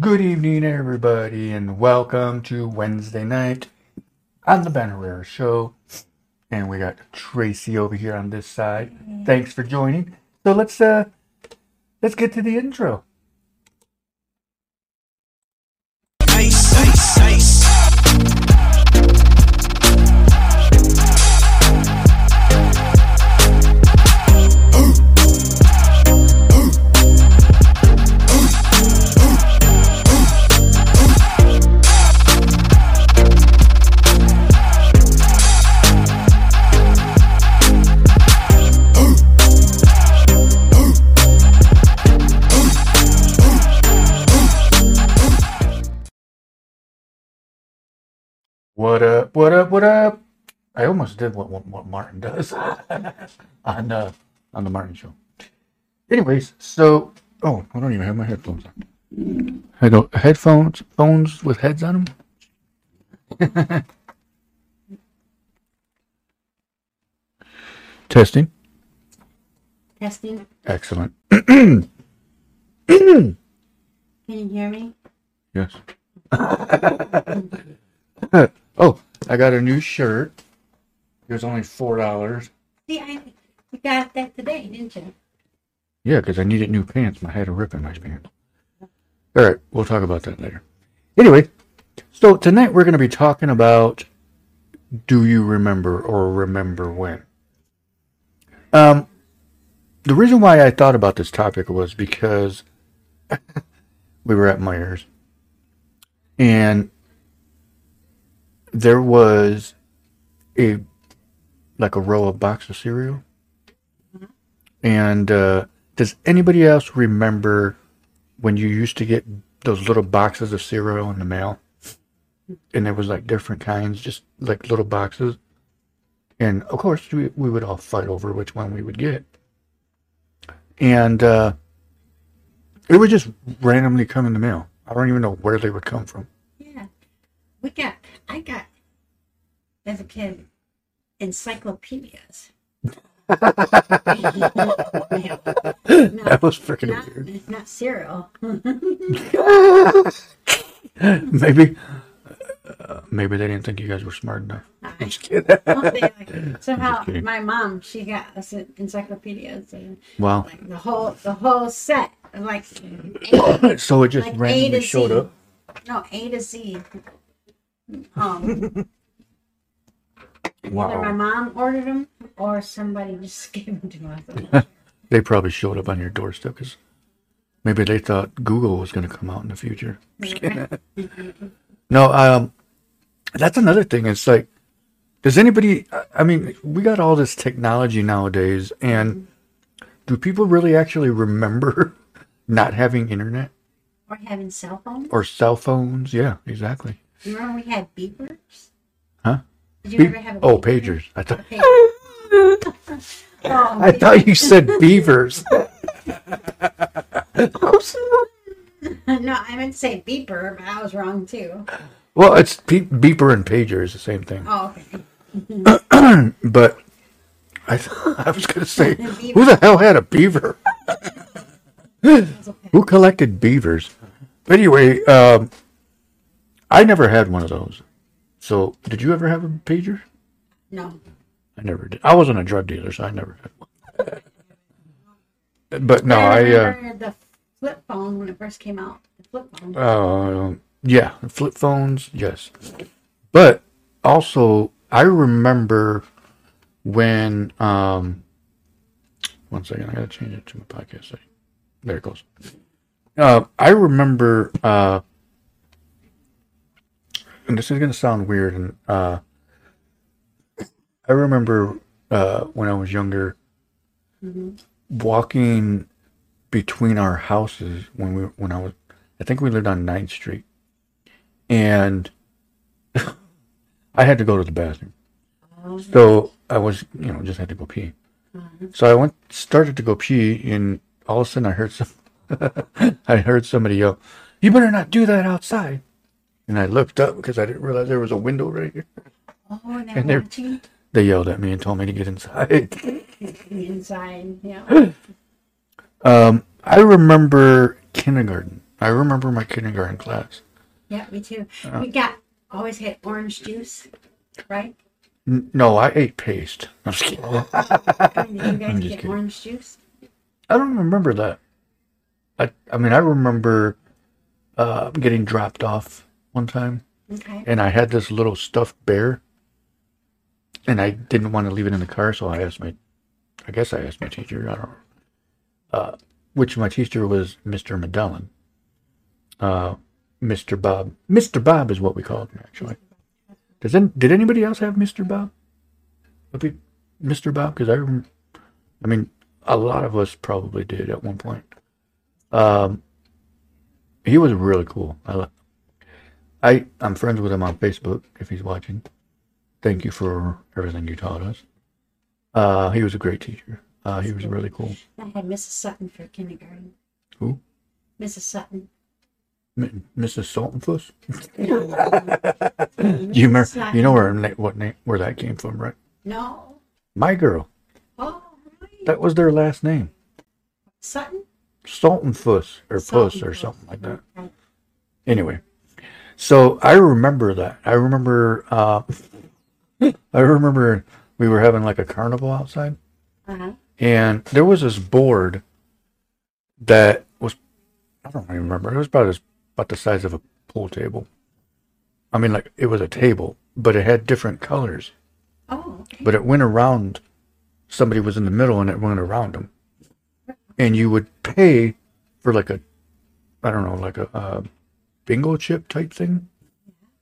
Good evening, everybody, and welcome to Wednesday night on the Ben Herrera Show. And we got Tracy over here on this side. Thanks for joining. So let's uh let's get to the intro. Up? What up? What up? I almost did what what, what Martin does on uh, on the Martin Show. Anyways, so oh, I don't even have my headphones on. I don't headphones phones with heads on them. Testing. Testing. Excellent. Can you hear me? Yes. oh, I got a new shirt. It was only four dollars. See, I you got that today, didn't you? Yeah, because I needed new pants. I had a rip in my pants. All right, we'll talk about that later. Anyway, so tonight we're going to be talking about do you remember or remember when? Um, the reason why I thought about this topic was because we were at Meijers and there was a like a row of box of cereal and uh, does anybody else remember when you used to get those little boxes of cereal in the mail? And there was like different kinds, just like little boxes. And of course, we, we would all fight over which one we would get. And uh, it would just randomly come in the mail. I don't even know where they would come from. Yeah. We got I got as a kid encyclopedias. That was freaking not, weird. not cereal. maybe, uh, maybe they didn't think you guys were smart enough. I'm just kidding. Somehow kidding. my mom she got us encyclopedias and Wow. like the whole the whole set like So it just like randomly showed up. No, A to Z. Um, either my Wow. mom ordered them or somebody just gave them to us. They probably showed up on your doorstep because maybe they thought Google was going to come out in the future. Just kidding. no, um, that's another thing. It's like, does anybody? I- I mean, we got all this technology nowadays, and do people really actually remember not having internet or having cell phones. or cell phones? Yeah, exactly. You remember we had beepers? Huh? Did you Beep- ever have a oh, beeper? pagers. I thought. Pager. Oh, I thought you said beavers. no, I meant to say beeper, but I was wrong too. well, it's pe- beeper and pager is the same thing. Oh, okay. But I, th- I was going to say, who the hell had a beaver? Okay. Who collected beavers? But anyway, um, I never had one of those. So, did you ever have a pager? No. I never did. I wasn't a drug dealer, so I never had one. but no, I. Uh, remember the flip phone when it first came out. The flip phone. Uh, yeah, flip phones, yes. But also, I remember when um, one second, I gotta change it to my podcast. There it goes. Uh, I remember, uh, and this is gonna sound weird, and uh, I remember uh, when I was younger, walking between our houses when we when I was I think we lived on 9th Street. And I had to go to the bathroom. So I was, you know, just had to go pee. So I went started to go pee and all of a sudden I heard some I heard somebody yell, You better not do that outside. And I looked up because I didn't realize there was a window right here. Oh, and And they're watching They yelled at me and told me to get inside. inside. Yeah. Um, I remember kindergarten. I remember my kindergarten class. Yeah, me too. Uh. we got always had orange juice, right? N- No, I ate paste. I'm just kidding. Did you I'm guys get kidding. orange juice? I don't remember that. I I mean I remember uh, getting dropped off one time, Okay. and I had this little stuffed bear, and I didn't want to leave it in the car, so I asked my, I guess I asked my teacher. I don't know, uh, which my teacher was Mr. Medellin. Uh, Mr. Bob. Mr. Bob is what we called him actually. Does any, did anybody else have Mr. Bob? Mr. Bob? Because I, I mean, a lot of us probably did at one point. Um, he was really cool. I, I, I'm friends with him on Facebook. If he's watching, thank you for everything you taught us. Uh, he was a great teacher. Uh, he was really cool. I had Mrs. Sutton for kindergarten. Who? Mrs. Sutton. M- Mrs. Saltonfuss. You remember, Sutton. you know where na- what name where that came from, right? No. My girl. Oh, right. That was their last name. Sutton? Saltonfuss or Puss or something like that. Anyway, so I remember that. I remember. Uh, I remember we were having like a carnival outside, Uh-huh. and there was this board that was. I don't even remember. It was about as about the size of a pool table. I mean, like it was a table, but it had different colors. Oh, okay. But it went around. Somebody was in the middle, and it went around them. And you would pay for like a, I don't know, like a, uh bingo chip type thing,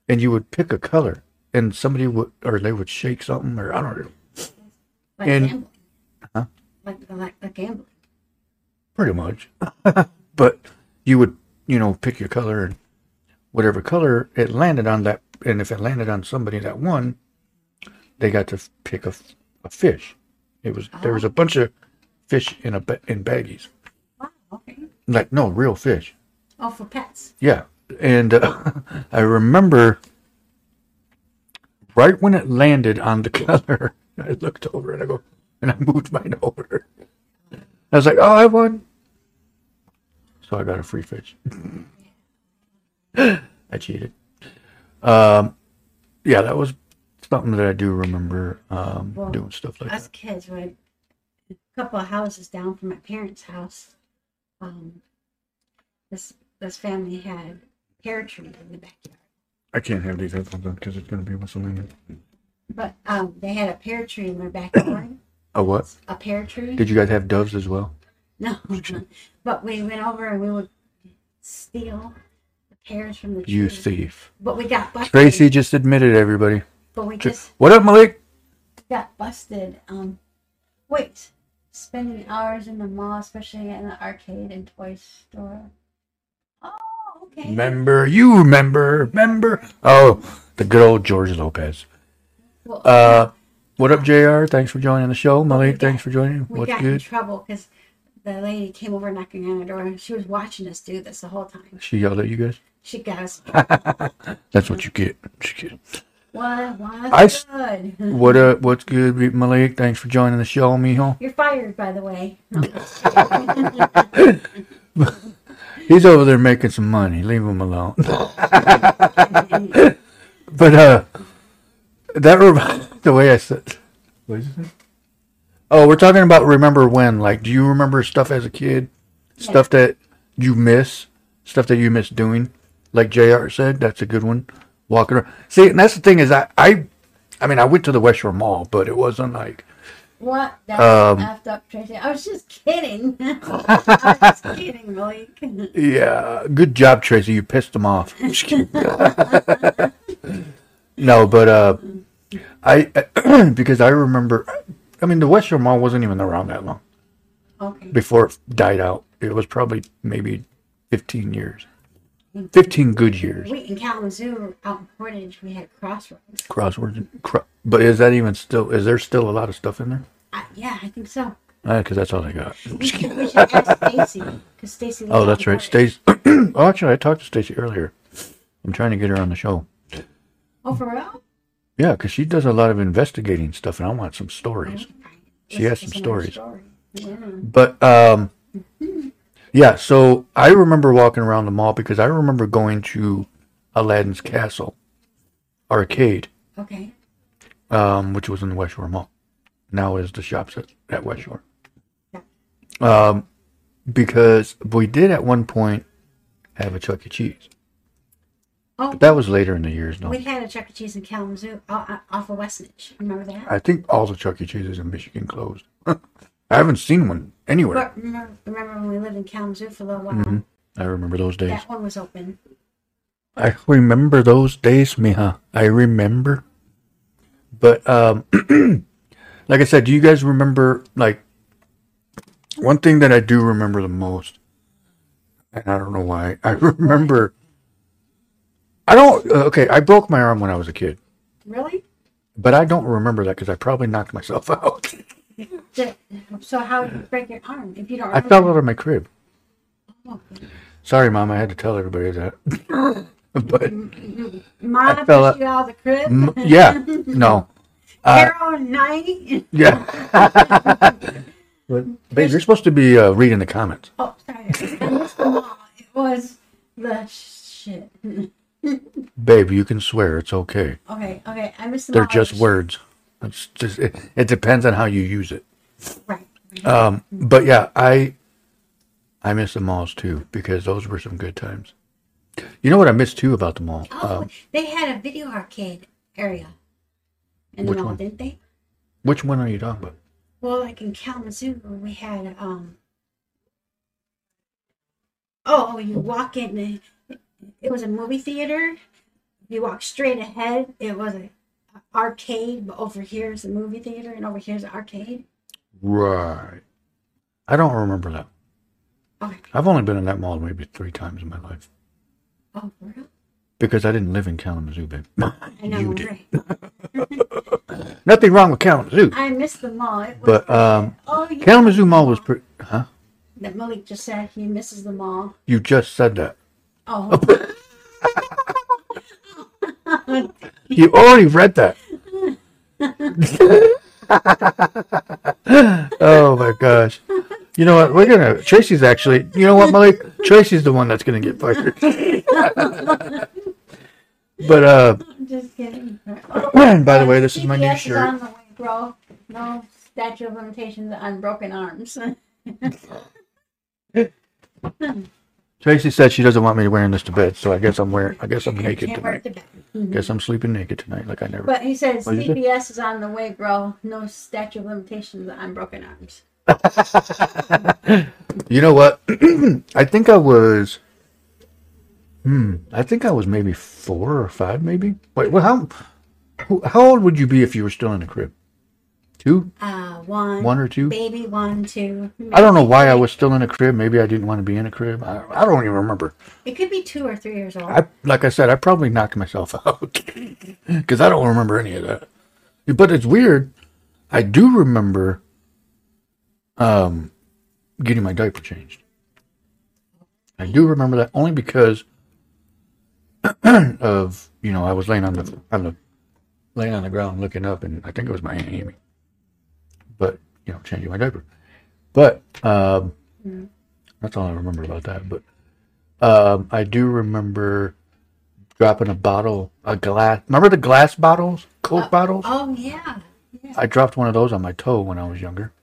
and you would pick a color, and somebody would, or they would shake something, or I don't know, Like and- gambling. Huh? Like, like, like gambling. pretty much. but you would, you know, pick your color, and whatever color it landed on that, and if it landed on somebody that won, they got to pick a fish. It was there was a oh. bunch of fish in a in baggies, Wow, okay. like no real fish. Oh, for pets. Yeah, and uh, I remember right when it landed on the color, I looked over and I go, and I moved mine over. I was like, "Oh, I won!" So I got a free fish. I cheated. Um, yeah, that was something that I do remember um, Well, doing stuff like Us that. kids were a couple of houses down from my parents' house. Um, this this family had pear tree in the backyard. I can't have these headphones on because it's going to be whistling. But um, they had a pear tree in their backyard. a what? a pear tree. Did you guys have doves as well? No, but we went over and we would steal the pears from the tree. You thief. But we got busted. Tracy just admitted everybody. But we Tr- just What up, Malik? got busted. Um, wait, spending hours in the mall, especially in the arcade and toy store. Oh, okay. Remember, you remember, remember. Oh, the good old George Lopez. Well, Uh, what up, JR? Thanks for joining the show. Malik, thanks for joining. we What's got in good? trouble because the lady came over knocking on our door and she was watching us do this the whole time. She yelled at you guys. She got us. That's what you get. Just kidding. what? What's I good? What up? What's good, Malik? Thanks for joining the show, mijo. You're fired, by the way. He's over there making some money. Leave him alone. But uh, that rem- the way I said. What is it? Oh, we're talking about remember when. Like, do you remember stuff as a kid? Stuff that you miss, stuff that you miss doing. Like Jr. said, that's a good one. Walking around. See, and that's the thing is, I, I, I mean, I went to the West Shore Mall, but it wasn't like what? That's Um, effed up, Tracy. I was just kidding. I was just kidding, Malik. Yeah, good job, Tracy. You pissed them off. No, but uh, I because I remember. I mean, the West Shore Mall wasn't even around that long Okay. before it died out. It was probably maybe fifteen years, fifteen good years. We in Kalamazoo, out in Portage, we had Crossroads. Crosswords, cro- but is that even still? Is there still a lot of stuff in there? I, yeah, I think so. Because that's all I got. We should, we should ask Stacy because Stacy. Oh, that's right. Stacy. oh, actually, I talked to Stacy earlier. I'm trying to get her on the show. Oh, for real? Yeah, because she does a lot of investigating stuff, and I want some stories. She has some stories. story. Yeah. But um, Yeah, so I remember walking around the mall because I remember going to Aladdin's Castle arcade, Okay. um, which was in the West Shore Mall. Now is the shops at, at West Shore. Yeah. Um, because we did at one point have a Chuck E. Cheese. Oh, But that was later in the years, no. we had a Chuck E. Cheese in Kalamazoo o- o- off of Westnedge. Remember that? I think all the Chuck E. Cheeses in Michigan closed. I haven't seen one anywhere. But remember, remember when we lived in Kalamazoo for a little while? Mhm. I remember those days. That one was open. I remember those days, Mija. I remember. But um like I said, do you guys remember like one thing that I do remember the most? And I don't know why. I remember I don't uh, okay, I broke my arm when I was a kid, Really? but I don't remember that cuz I probably knocked myself out. So how did you break your arm if you don't I remember? fell out of my crib. Oh, Sorry, mom, I had to tell everybody that. but Mom I fell out- you out of the crib? m- yeah, no. Uh, Arrow night? Yeah. but, babe, you're supposed to be uh, reading the comments. Oh, sorry. I missed them all. It was the shit. Babe, you can swear. It's okay. Okay, okay. I missed They're just words. It's just it, it depends on how you use it. Right. Um, but yeah, I I miss the malls too because those were some good times. You know what I miss too about the mall? Oh, Um, they had a video arcade area in the mall, one? didn't they? which one are you talking about? Well, like in Kalamazoo, we had um. Oh, you walk in. It was a movie theater. You walk straight ahead. It was a arcade, but over here is the movie theater, and over here is the arcade. Right. I don't remember that. Okay. I've only been in that mall maybe three times in my life Oh, for real? because I didn't live in Kalamazoo, babe. I know. you did. right. Nothing wrong with Kalamazoo, I missed the mall. It was but um, oh, you Kalamazoo Mall was pretty. Huh? That Malik just said he misses the mall. You just said that. Oh, You already read that. oh my gosh. You know what? We're gonna Tracy's actually you know what, Malik? Tracy's the one that's gonna get fired. but uh I'm just kidding. by the way, this is my new shirt. on the way, bro. No statute of limitations on broken arms. Tracy said she doesn't want me wearing this to bed, so I guess I'm wearing I guess I'm naked Can't wear it tonight. Guess I'm sleeping naked tonight like I never But he says What'd you say? CPS is on the way, bro. No statute of limitations on broken arms. You know what? I think I was. Hmm. I think I was maybe four or five, maybe. Wait. Well, how? who- How old would you be if you were still in the crib? Two, Uh, one. one or two? Baby, one, two. I don't know why I was still in a crib. Maybe I didn't want to be in a crib. I, I don't even remember. It could be two or three years old. I like I said, I probably knocked myself out because I don't remember any of that. But it's weird. I do remember um, getting my diaper changed. I do remember that only because of you know I was laying on the on the laying on the ground looking up, and I think it was my aunt Amy. But you know, changing my diaper. But um, Mm. that's all I remember about that. But um, I do remember dropping a bottle, a glass. Remember the glass bottles, Coke bottles? oh, yeah. yeah. I dropped one of those on my toe when I was younger.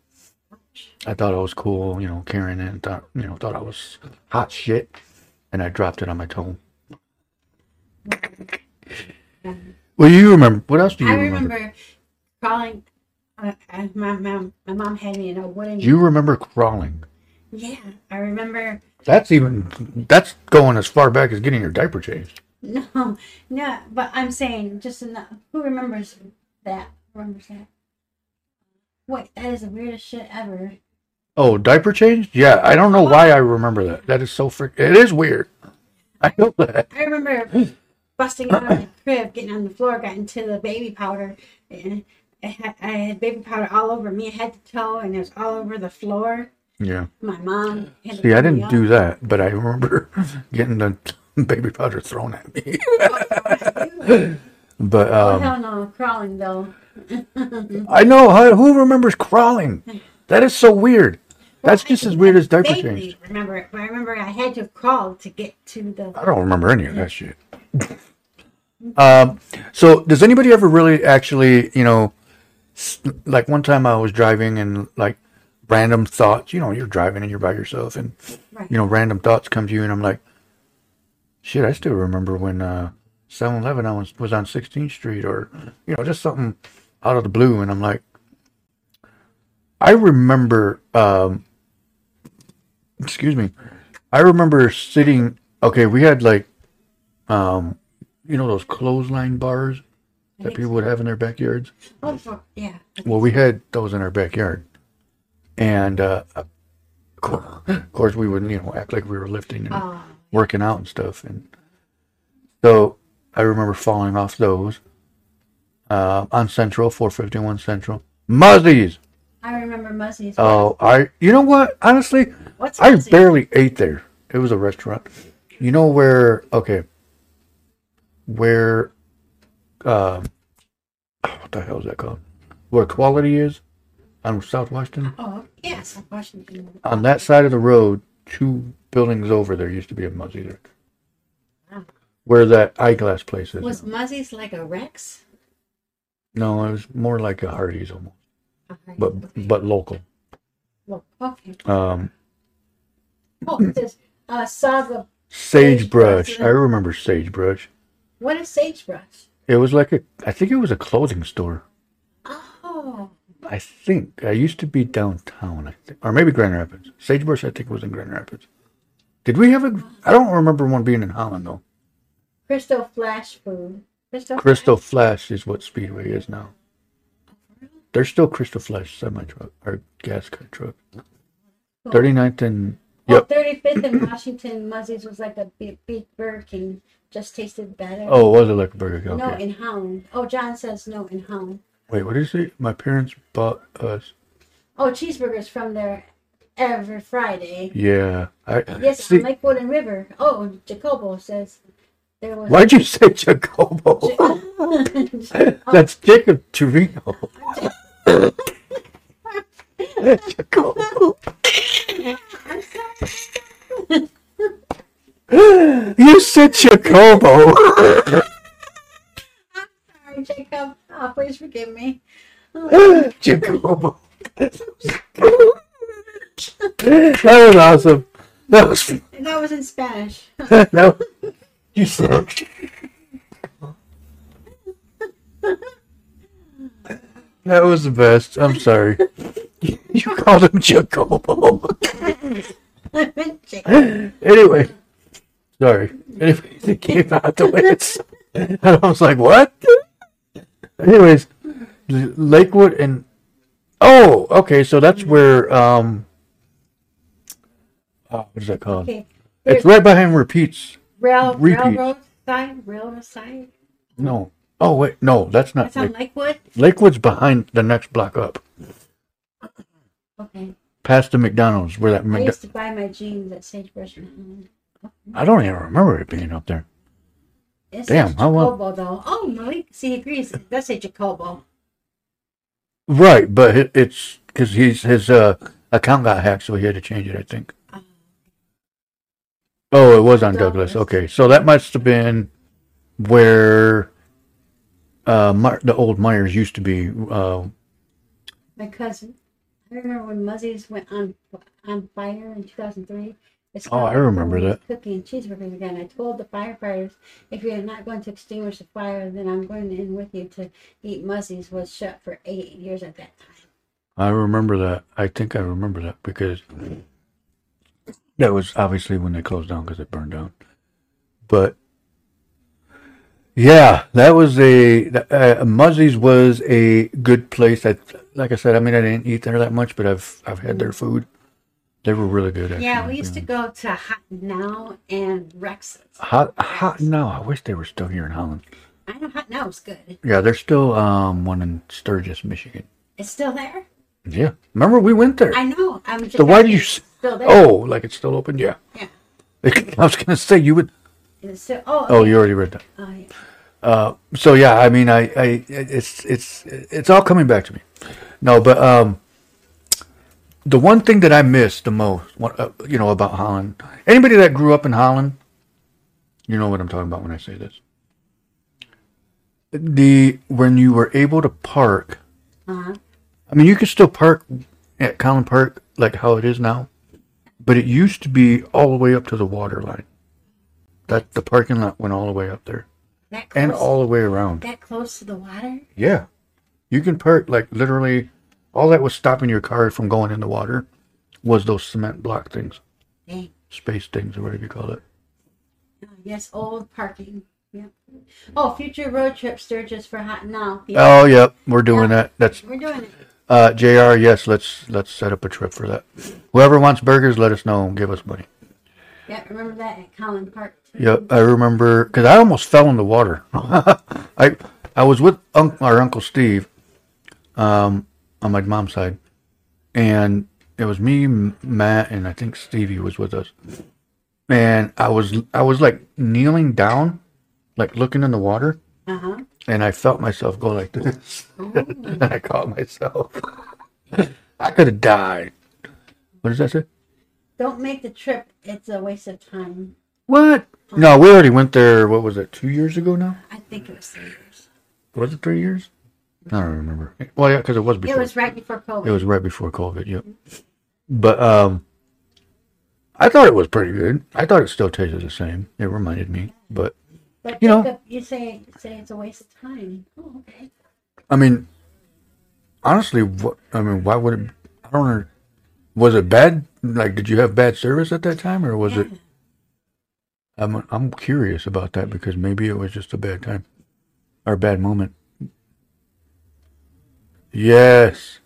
I thought it was cool, you know, carrying it. Thought, you know, thought I was hot shit, and I dropped it on my toe. Well, you remember? What else do you I remember? remember crawling. My, my, my mom had me in a wooden. You remember crawling? Yeah, I remember. That's even that's going as far back as getting your diaper changed. No, no, but I'm saying just enough. Who remembers that? Remembers that? Wait, that is the weirdest shit ever. Oh, diaper changed? Yeah, I don't know why I remember that. That is so frick. It is weird. I know that. I remember busting out of the crib, getting on the floor, got into the baby powder, and had, I had baby powder all over me, head to toe, and it was all over the floor. Yeah. My mom. See, I didn't do that, but I remember getting the baby powder thrown at me. but Oh um, hell no, crawling though. I know who remembers crawling. That is so weird. That's just as weird as diaper change. Remember, it, but I remember I had to crawl to get to the. I don't remember any of that shit. um, so does anybody ever really actually, you know, like one time I was driving and like random thoughts, you know, you're driving and you're by yourself and Right. you know, random thoughts come to you and I'm like, shit, I still remember when uh 7-Eleven I was, was on 16th Street or, you know, just something out of the blue and I'm like, I remember, um, excuse me, I remember sitting. Okay, we had like, um, you know those clothesline bars that people would have in their backyards. Oh, yeah. Well, we had those in our backyard, and uh, of course we would you know act like we were lifting and Oh, working out and stuff. And so I remember falling off those uh, on Central, 451 Central. Muzzies. I remember Muzzies. Oh, I. You know what? Honestly, What's I Muzzies? barely ate there. It was a restaurant. You know where? Okay. Where? Um. what the hell is that called? Where Quality is on South Washington. Oh, yes, Washington. On that side of the road, two buildings over, there used to be a Muzzy there. Wow. Where that eyeglass place is. Was now. Muzzies like a Rex? No, it was more like a Hardee's almost, Okay. but but local. Well, okay. Um, Oh, this uh, saga. sagebrush. Sagebrush. I remember sagebrush. What is sagebrush? It was like a. I think it was a clothing store. Oh, I think I used to be downtown, I think, or maybe Grand Rapids. Sagebrush, I think, was in Grand Rapids. Did we have a? I don't remember one being in Holland though. Crystal Flash Food. Crystal. Crystal Flash is what Speedway is now. There's still Crystal Flash semi truck or gas car truck. 39th and yep. 35th in Washington, Muzzies was like a big, big Burger King. Just tasted better. Oh, was it like a Burger King? No, Okay. in Holland. Oh, John says no in Holland. Wait, what did you say? My parents bought us. Oh, cheeseburgers from there every Friday. Yeah. I Yes, see. on Lakewood and River. Oh, Jacobo says there was. Why'd you say Jacobo? That's Jacob Trevino. Jacobo. You said Jacobo. I'm Sorry, Jacob. Oh, please forgive me. Jacobo. That was awesome. That was That was in Spanish. no. You said. That was the best. I'm sorry. You called him Jacobo. Anyway, sorry. Anyways, it came out the way it's. And I was like, what? Anyways, Lakewood and. Oh, okay. So that's where. um oh, What is that called? Okay. It's right behind Repeats. rail, Repeats. railroad side. Railroad side. No. Oh, wait. No, that's not. That's on Lakewood. Lakewood's behind the next block up. Okay. Past the McDonald's, where that. I McDo- used to buy my jeans at Sagebrush I don't even remember it being up there. It Damn, says how long- Jacobo though. Oh, Malik. See, he agrees. That's a Jacobo. Right, but it, it's because he's his uh, account got hacked, so he had to change it. I think. Uh, Oh, it was on Douglas. Douglas. Okay, so that must have been where uh, the old Meijers used to be. Uh, my cousin. I remember when Muzzies went on on fire in 2003. It's Oh, I remember that. Cooking cheeseburgers again. I told the firefighters, if you're not going to extinguish the fire, then I'm going in with you to eat Muzzies. Was shut for eight years at that time. I remember that. I think I remember that because that was obviously when they closed down because it burned down. But yeah, that was a uh, Muzzies was a good place. I like I said, I mean, I didn't eat there that much, but I've I've had their food. They were really good. Actually. Yeah, we used to go to Hot Now and Rex's. hot hot. Now. I wish they were still here in Holland. I know Hot Now is good. Yeah, there's still um one in Sturgis, Michigan. It's still there. Yeah, remember we went there. I know. I'm just So why do you? still there? Oh, like it's still open? Yeah. Yeah. I was gonna say you would. It's still, oh, Oh, you already read that. Oh, yeah. Uh, so yeah, I mean, I, I, it's, it's, it's all coming back to me. No, but um, the one thing that I miss the most, what, uh, you know, about Holland. Anybody that grew up in Holland, you know what I'm talking about when I say this. The when you were able to park, Uh-huh. I mean, you could still park at Kollen Park like how it is now, but it used to be all the way up to the water line. That the parking lot went all the way up there and all the way around. that close to the water? Yeah. You can park like literally all that was stopping your car from going in the water was those cement block things, Dang. space things or whatever you call it. Yes, old parking. Yeah. Oh, future road trip Sturgis for Hot 'n Now. Oh, yep, we're doing Yeah. that. That's We're doing it. uh JR, yes, let's let's set up a trip for that. Whoever wants burgers, let us know and give us money. Yeah, remember that at Kollen Park. Too. Yep, I remember cuz I almost fell in the water. I I was with un- our uncle Steve um on my mom's side and it was me, Matt, and I think Stevie was with us. And I was I was like kneeling down, like looking in the water, Uh huh. and I felt myself go like this, and I caught myself. I could have died. What does that say? Don't make the trip. It's a waste of time. What? No, we already went there. What was it? Two years ago now? I think it was three years. Was it three years? I don't remember. Well, yeah, because it was before. It was right before COVID. It was right before COVID. Yep. But um, I thought it was pretty good. I thought it still tasted the same. It reminded me, but But you know- Jacob, you say say it's a waste of time. Oh, okay. I mean, honestly, what I mean, why would it? I don't know. Was it bad? Like, did you have bad service at that time, or was it? I'm I'm curious about that because maybe it was just a bad time or a bad moment. Yes,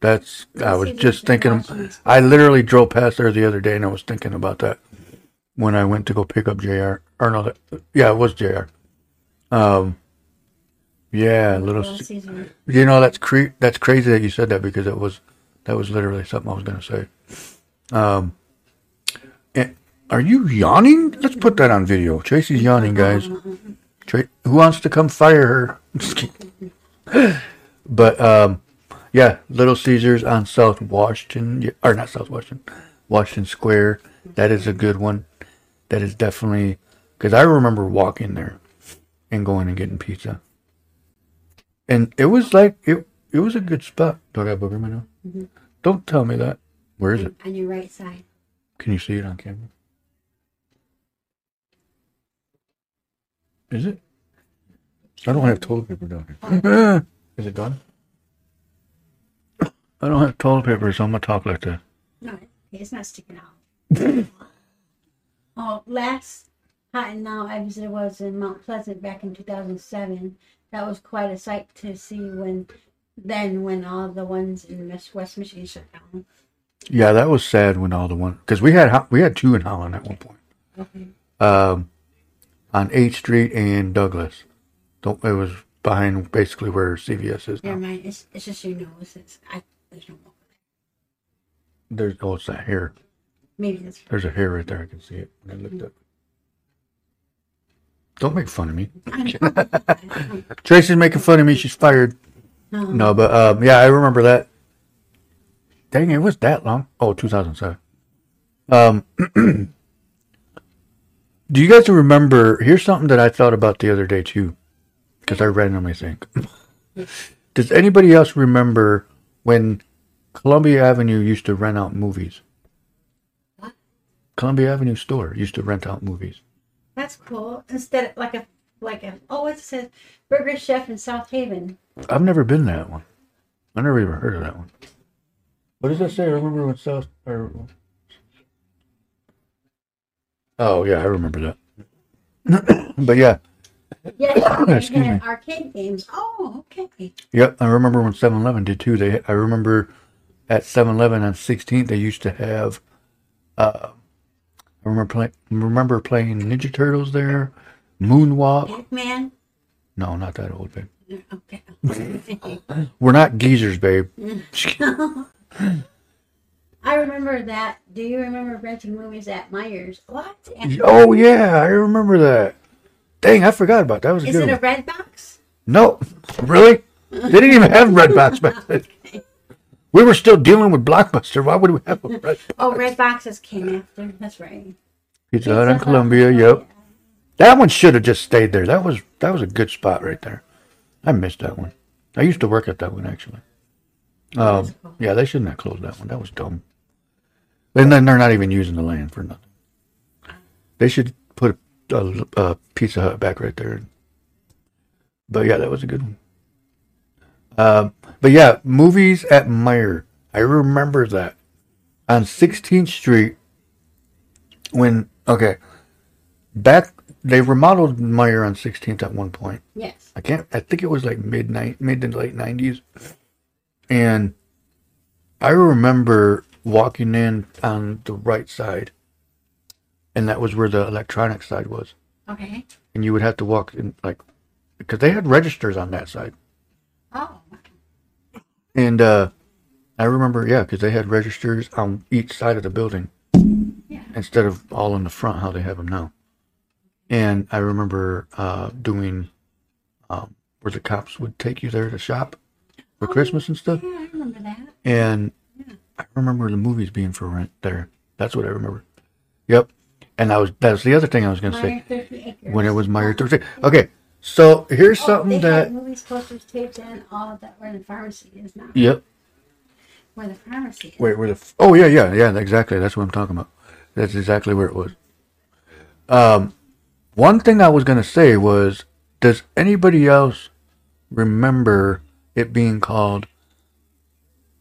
that's. I was just thinking. I literally drove past there the other day, and I was thinking about that when I went to go pick up Jr. Or no, that, yeah, it was Jr. Um, yeah, little. Caesar. you know that's cre- that's crazy that you said that because it was that was literally something I was going to say. Um, and are you yawning? Let's put that on video. Tracy's yawning, guys. Tra- who wants to come fire her? But um, yeah, Little Caesars on South Washington, or not South Washington, Washington Square. That is a good one. That is definitely because I remember walking there and going and getting pizza and it was like it. It was a good spot. Do I got booger right now? Don't tell me that. Where is it? On your right side. Can you see it on camera? Is it? I don't have toilet paper down here. is it gone? I don't have toilet paper, so I'm gonna talk like that. No, okay, it's not sticking out. oh, last Hot 'n Now I visited was in Mount Pleasant back in 2007. That was quite a sight to see when, then when all the ones in Miss West Michigan shut down. Yeah, that was sad when all the one because we had we had two in Holland at one point. Okay. Um, on 8th Street and Douglas. Don't it was behind basically where CVS is now. Never mind. It's, it's just your nose. It's, I, there's no. There's oh, it's that hair. Maybe that's There's a hair right there. I can see it when I looked up. Don't make fun of me. Tracy's making fun of me. She's fired. no. No, but um, yeah, I remember that. Dang, it was that long. Oh, 2007. Um, do you guys remember? Here's something that I thought about the other day too, because I randomly think. Does anybody else remember when Columbia Avenue used to rent out movies? What? Columbia Avenue store used to rent out movies. That's cool. Instead of like a, like a, oh, it says Burger Chef in South Haven. I've never been to that one. I never even heard of that one. What does that say? I remember when South. Or... Oh yeah, I remember that. but yeah, Yeah, Excuse me. arcade games. Oh, okay. yep. I remember when 7-Eleven did too. They, I remember at 7-Eleven on 16th they used to have. Uh, I remember playing. Remember playing Ninja Turtles there, Moonwalk. Pac-Man. No, not that old, babe. Okay. We're not geezers, babe. I remember that. Do you remember renting movies at Meijers? What? Oh yeah, I remember that. Dang, I forgot about that. that was a Is good it one. a red box? No, really? They didn't even have red box back then. We were still dealing with Blockbuster. Why would we have a red box? Oh, red boxes came after. That's right. Pizza Hut in Columbia? Yep. That one should have just stayed there. That was that was a good spot right there. I missed that one. I used to work at that one actually. Um, yeah, they shouldn't have closed that one. That was dumb. And then they're not even using the land for nothing. They should a, a Pizza Hut back right there. But yeah, that was a good one. Um, but yeah, movies at Meijer. I remember that on 16th Street when okay back they remodeled Meijer on 16th at one point. Yes. I can't. I think it was like midnight, mid to late nineties, and I remember walking in on the right side, and that was where the electronic side was, Okay. and you would have to walk in like because they had registers on that side, Oh. and uh, I remember yeah because they had registers on each side of the building Yeah. instead of all in the front how they have them now, and I remember uh, doing um, where the cops would take you there to shop for Christmas and stuff. Yeah, I remember that. And I remember the movies being for rent there. That's what I remember. Yep. And I was that's the other thing I was gonna Meijer say when it was Meijer Thursday. Okay, so here's Oh, something that movies, posters, tapes, and all that where the pharmacy is now. Yep. Where the pharmacy is. Wait, where the oh yeah yeah yeah exactly that's what I'm talking about. That's exactly where it was. Um, one thing I was gonna say was, does anybody else remember it being called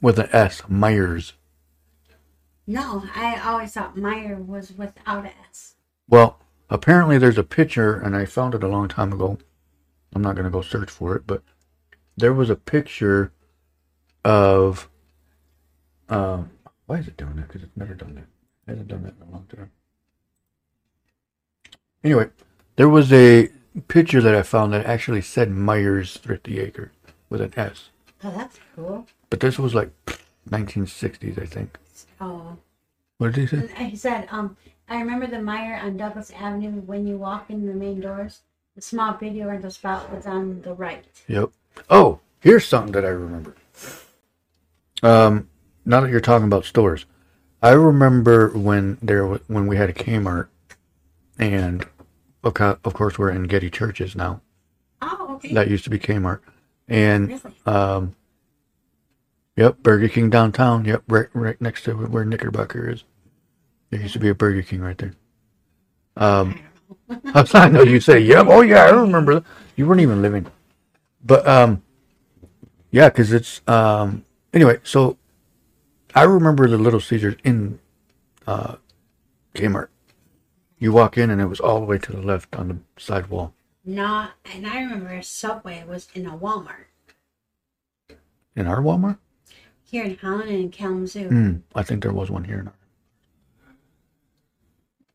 with an S Meijers? No, I always thought Meijer was without a S. Well, apparently there's a picture, and I found it a long time ago. I'm not going to go search for it, but there was a picture of. Um, why is it doing that? Because it's never done that. It hasn't done that in a long time. Anyway, there was a picture that I found that actually said Meijers Thrifty Acre with an S. Oh, that's cool. But this was like 1960s, I think. Oh. What did he say? He said, um, I remember the Meijer on Douglas Avenue when you walk in the main doors. The small video rental spot was on the right. Yep. Oh, here's something that I remember. Um, now that you're talking about stores, I remember when there when we had a Kmart, and of co- of course we're in Getty Churches now. Oh, okay. That used to be Kmart, and um, yep, Burger King downtown. Yep, right right next to where Knickerbocker is. There used to be a Burger King right there. Um, I know you say, yep, oh yeah, I remember. that. You weren't even living, but um, yeah, because it's um. Anyway, so I remember the Little Caesars in uh, Kmart. You walk in and it was all the way to the left on the side wall. No, and I remember Subway was in a Walmart In our Walmart? Here in Holland and in Kalamazoo. Hmm, I think there was one here. In our,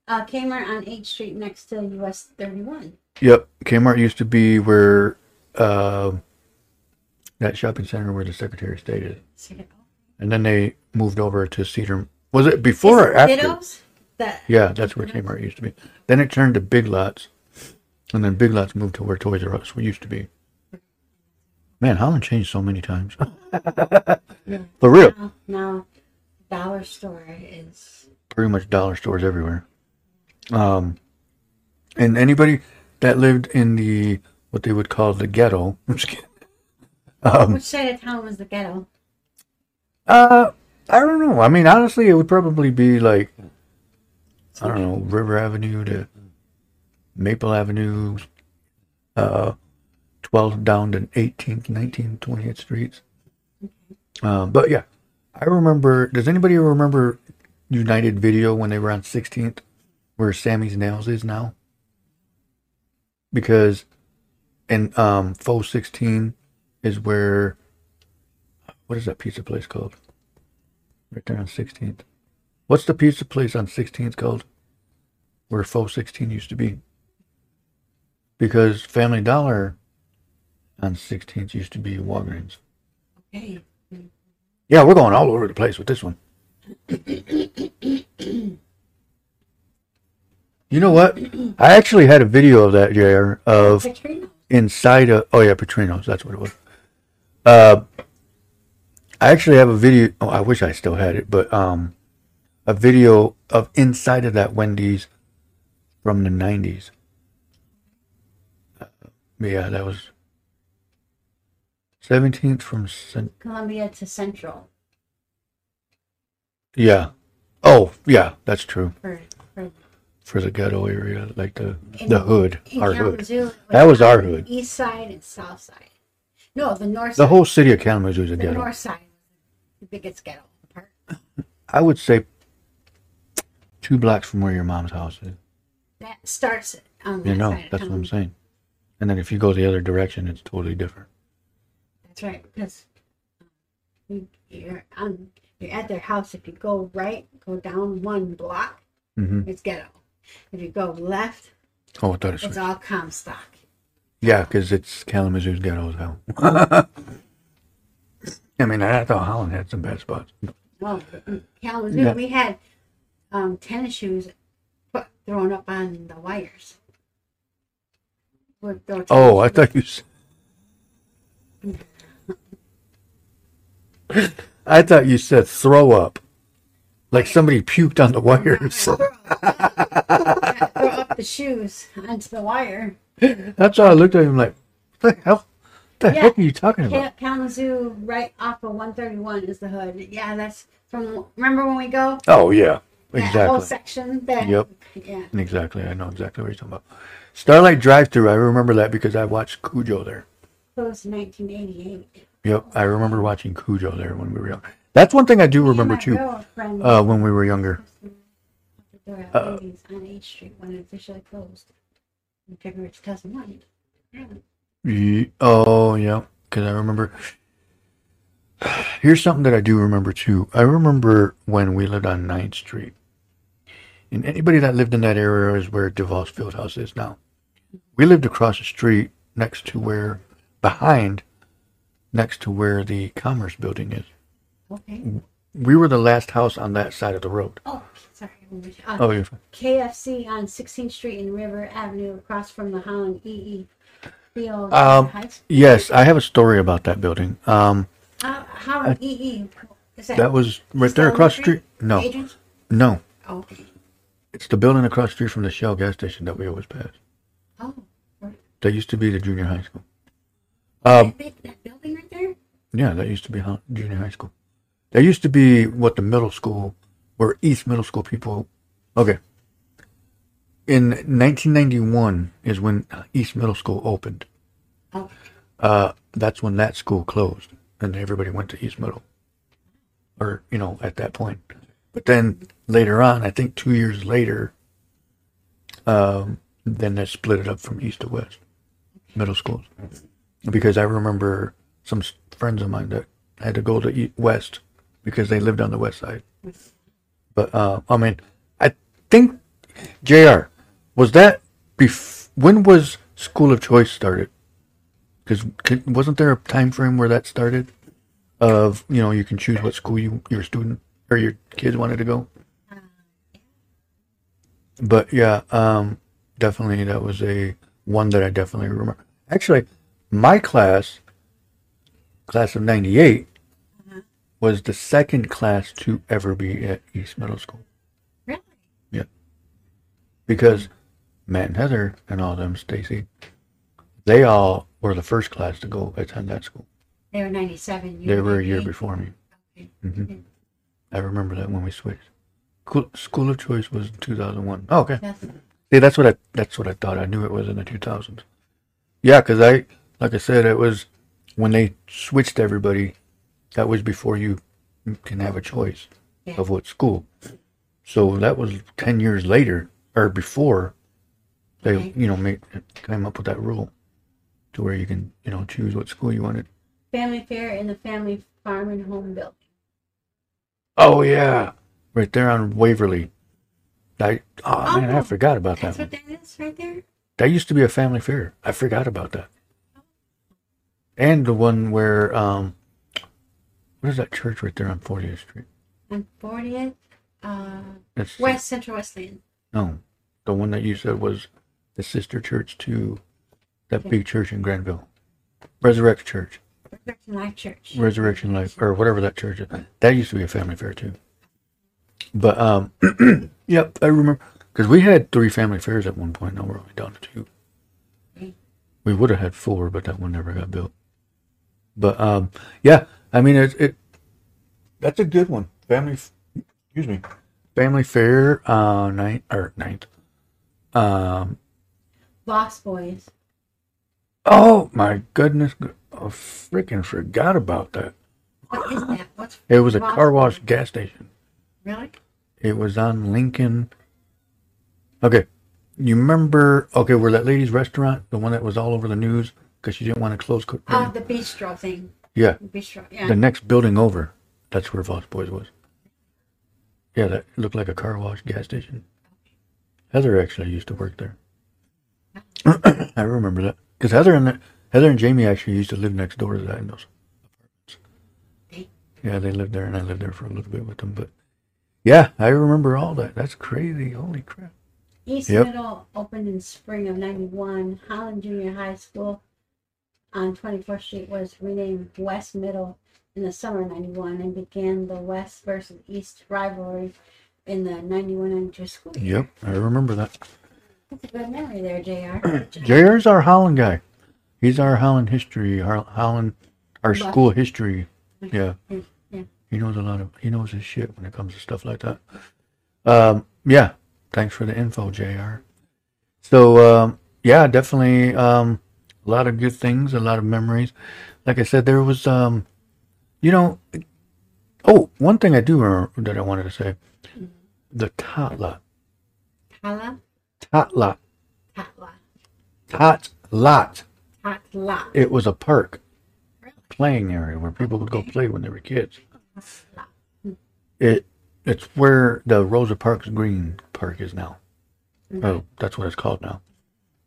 Uh, Kmart on H Street next to US 31. yep, Kmart used to be where uh, that shopping center where the Secretary of State is, and then they moved over to Cedar. Was it before or it after? Ditto's? That Yeah, that's where Kmart used to be. Then it turned to Big Lots, and then Big Lots moved to where Toys R Us used to be. Man, Holland changed so many times. For real, now, now dollar store is pretty much dollar stores everywhere. Um, and anybody that lived in the what they would call the ghetto. I'm just kidding. Um, which side of town was the ghetto? uh, I don't know. I mean, honestly, it would probably be like I don't know, River Avenue to Maple Avenue, uh, 12th down to 18th, 19th, 20th streets. Um, but yeah, I remember. Does anybody remember United Video when they were on 16th, where Sammy's Nails is now? Because in um, Faux 16 is where. What is that pizza place called? Right there on 16th. What's the pizza place on 16th called? Where Faux 16 used to be. Because Family Dollar on 16th used to be Walgreens. Okay. Yeah, we're going all over the place with this one. you know what? I actually had a video of that, JR, of Katrina. inside a. Oh, yeah, Petrino's. That's what it was. Uh, I actually have a video. Oh, I wish I still had it, but um, a video of inside of that Wendy's from the '90s. Uh, yeah, that was 17th from Cent- Columbia to Central yeah. Oh, yeah, that's true for for for the ghetto area, like the the hood, in our hood. Kalamazoo. it That was our hood. East side and south side. No, the north. The side. whole city of Kalamazoo is a the ghetto. north side. The biggest ghetto part. I would say two blocks from where your mom's house is. That starts on that You know, side. of that's what I'm saying. And then if you go the other direction, it's totally different. That's right, because you, you're on, you're at their house. If you go right, go down one block, hmm it's ghetto. If you go left, Oh, I thought it's it's all Comstock. yeah, because it's Kalamazoo's ghetto as hell. I mean, I thought Holland had some bad spots. Oh, uh, in uh, Kalamazoo, Yeah. we had um, tennis shoes put, thrown up on the wires. Oh, I thought you. Mm-hmm. I thought you said throw up, like somebody puked on the wires. throw up the shoes onto the wire. That's why I looked at him like, "What the hell? What the Yeah. heck are you talking about?" Ka- Kalamazoo, right off of 131 is the hood. Yeah, that's from. Remember when we go? Oh yeah, That whole exactly, section. That, Yep. Yeah. exactly. I know exactly what you're talking about. Starlight Drive-Through. I remember that because I watched Cujo there. Closed in 1988. Yep, I remember watching Cujo there when we were young. That's one thing I do remember too. girlfriend Uh, when we were younger. uh, on H Street when it officially closed in February 2001. Yeah. Ye- Oh, yeah. Because I remember. Here's something that I do remember too. I remember when we lived on 9th Street. And anybody that lived in that area is where DeVos Fieldhouse is now. We lived across the street next to where, behind, next to where the Commerce Building is. Okay. We were the last house on that side of the road. Oh, sorry. Uh, Oh, you're fine. KFC on 16th Street and River Avenue across from the Holland EE Field Um, Yes, I have a story about that building. Um, Uh, Holland EE. Is that, that was right there across the street. street? No, Adrian's? no. Oh. It's the building across the street from the Shell gas station that we always pass. Oh. right. That used to be the junior high school. Um, that, that building right there? yeah, that used to be junior high school. That used to be what the middle school, where East Middle School people. Okay. In 1991 is when East Middle School opened. Oh. Uh, that's when that school closed, and everybody went to East Middle. Or you know, at that point. But then later on, I think two years later, um, then they split it up from east to west, middle schools. Because I remember some friends of mine that had to go to west because they lived on the west side. But uh, I mean, I think Jr. was that bef- when was School of Choice started? Because wasn't there a time frame where that started? Of you know you can choose what school you your student or your kids wanted to go. But yeah, um, definitely that was a one that I definitely remember. Actually, my class, class of '98, was the second class to ever be at East Middle School Really? Yeah. Because Matt and Heather and all them, Stacy, they all were the first class to go attend that school. They were 97. you They were a year before me. Okay. hmm I remember that when we switched. School of Choice was 2001. Oh, okay. That's, See, that's what I that's what I thought. I knew it was in the 2000s. Yeah, because I, like I said, it was when they switched everybody. That was before you can have a choice Yeah. of what school. So that was 10 years later or before they, Okay. you know, made came up with that rule to where you can, you know, choose what school you wanted. family fair in the family farm and home building. Oh yeah, right there on Waverly. I oh, man, I Oh, forgot about that. That's One. what that is right there? That used to be a family fair. I forgot about that. And the one where um, what is that church right there on 40th Street? On 40th, uh, It's West Central Wesleyan. no, the one that you said was the sister church to that big church in Granville, Resurrect Church. Resurrection Life Church. Resurrection Life or whatever that church is. That used to be a family fair too. But um, yep, I remember because we had three family fairs at one point. Now we're only down to two. We would have had four, but that one never got built. But um, yeah, I mean it. it that's a good one. Family, excuse me, family fair. Uh, ninth or night. Um. Lost Boys. Oh my goodness! I freaking forgot about that. What is that? What's It was a Lost car wash Boys? gas station. Really? It was on Lincoln. Okay, you remember? Okay, where that lady's restaurant, the one that was all over the news because you didn't want to close. Co- Oh, the bistro thing. yeah, The bistro. Yeah. the next building over. That's where Voss Boys was. Yeah, that looked like a car wash gas station. Heather actually used to work there. I remember that because Heather and the, Heather and Jamie actually used to live next door to that in those apartments. Yeah, they lived there, and I lived there for a little bit with them. But yeah, I remember all that. That's crazy. Holy crap! East Yep. Middle opened in spring of 91. Holland Junior High School on 24th Street was renamed West Middle in the summer of 91 and began the West versus East rivalry in the 91-92 school year. Yep, I remember that. That's a good memory there, JR. JR's our Holland guy. He's our Holland history, our Holland, our Buff. school history. Yeah. Yeah. He knows a lot of, he knows his shit when it comes to stuff like that. Um, yeah. Thanks for the info, JR. So, um, yeah, definitely, um, a lot of good things, a lot of memories. Like I said, there was, um, you know, oh, one thing I do remember that I wanted to say, the tot lot, Tala? tot lot, Tatla. Tatla. It was a park Really? playing area where people would go play when they were kids. It it's where the Rosa Parks Green Park is now. Okay. Oh, that's what it's called now.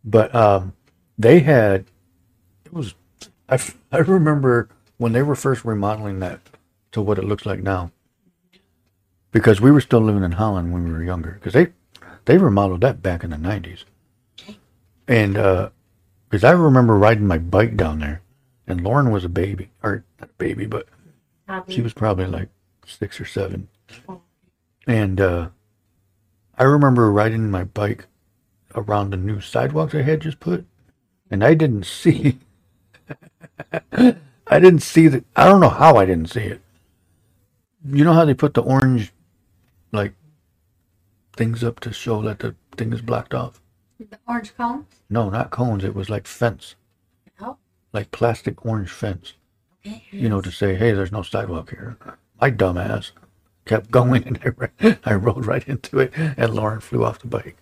But um, they had was I, I remember when they were first remodeling that to what it looks like now. Because we were still living in Holland when we were younger. Because they they remodeled that back in the nineties. And because I remember riding my bike down there, and Lauren was a baby, or not a baby, but she was probably like six or seven. And uh, I remember riding my bike around the new sidewalks they had just put, and I didn't see. I didn't see the. I don't know how I didn't see it. You know how they put the orange, like, things up to show that the thing is blocked off? The orange cones? No, not cones. It was like fence, Oh, like plastic orange fence. okay. you know, to say, hey, there's no sidewalk here. My dumbass kept going and I, I rode right into it and Lauren flew off the bike.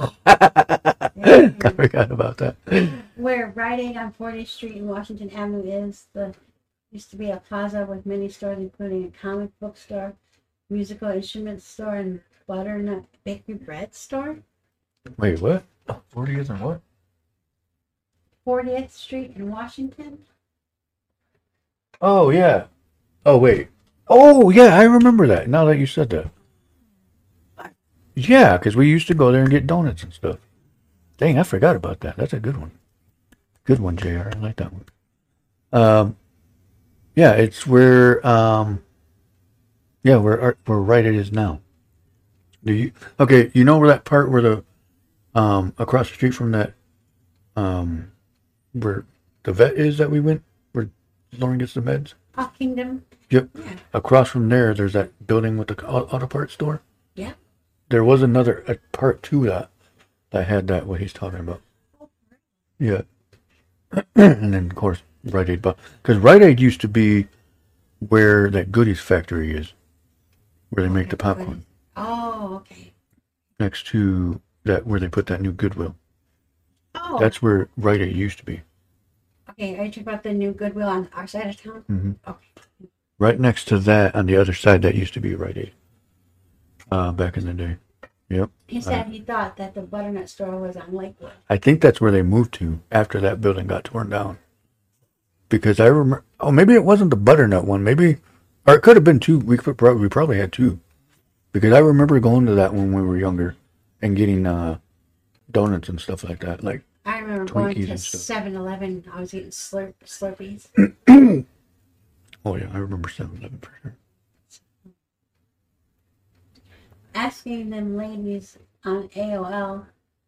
I forgot about that. Where Rite Aid on 40th Street and Washington Avenue is, the used to be a plaza with many stores, including a comic book store, musical instruments store, and butternut bakery bread store. Wait, what? 40th and what? 40th Street in Washington. Oh, yeah. Oh, wait. Oh, yeah, I remember that now that you said that. Yeah, because we used to go there and get donuts and stuff. Dang, I forgot about that. That's a good one. Good one, JR. I like that one. Um, yeah, it's where, um, yeah, where, Art- where Rite Aid is now. Do you, okay, you know where that part where the, um, across the street from that, um, where the vet is that we went, where Lauren gets the meds? Hawk Kingdom. Yep. Yeah. Across from there, there's that building with the auto parts store. Yeah. There was another a part to that that had that what he's talking about. Yeah. and then of course Rite Aid, because Rite Aid used to be where that goodies factory is, where they make the popcorn. Oh, okay. Next to that, where they put that new Goodwill. Oh, That's where Rite Aid used to be. okay. Are you talking about the new Goodwill on our side of town? hmm Okay. Right next to that, on the other side, that used to be Rite Aid. Uh, back in the day. Yep. He said he thought that the butternut store was on Lakewood. I think that's where they moved to after that building got torn down. Because I remember, oh, maybe it wasn't the butternut one. Maybe, or it could have been two. We could probably, we probably had two. Because I remember going to that when we were younger and getting uh, donuts and stuff like that. Like I remember going Twinkies to and stuff. 7 Eleven. I was eating slurp, Slurpees. Oh yeah, I remember 7-Eleven for sure. Asking them ladies on AOL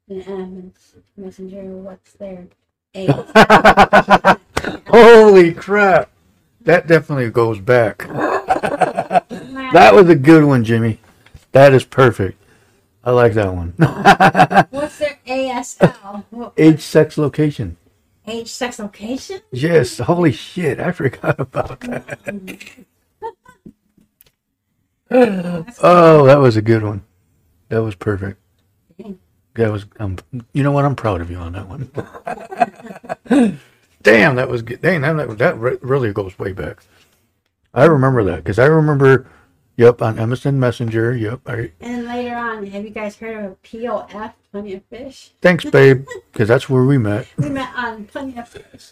and MSN Messenger what's their age. Holy crap! That definitely goes back. That was a good one, Jimmy. That is perfect. I like that one. What's their ASL? Age, sex, location. age, sex, location? Yes. Holy shit! I forgot about that. Mm-hmm. Oh, that was a good one. That was perfect. That was. Um, you know what? I'm proud of you on that one. Damn, that was good. Dang, that that really goes way back. I remember that because I remember. Yep, on MSN Messenger. Yep. I, And later on, have you guys heard of POF, Plenty of Fish? thanks, babe, because that's where we met. We met on Plenty of Fish.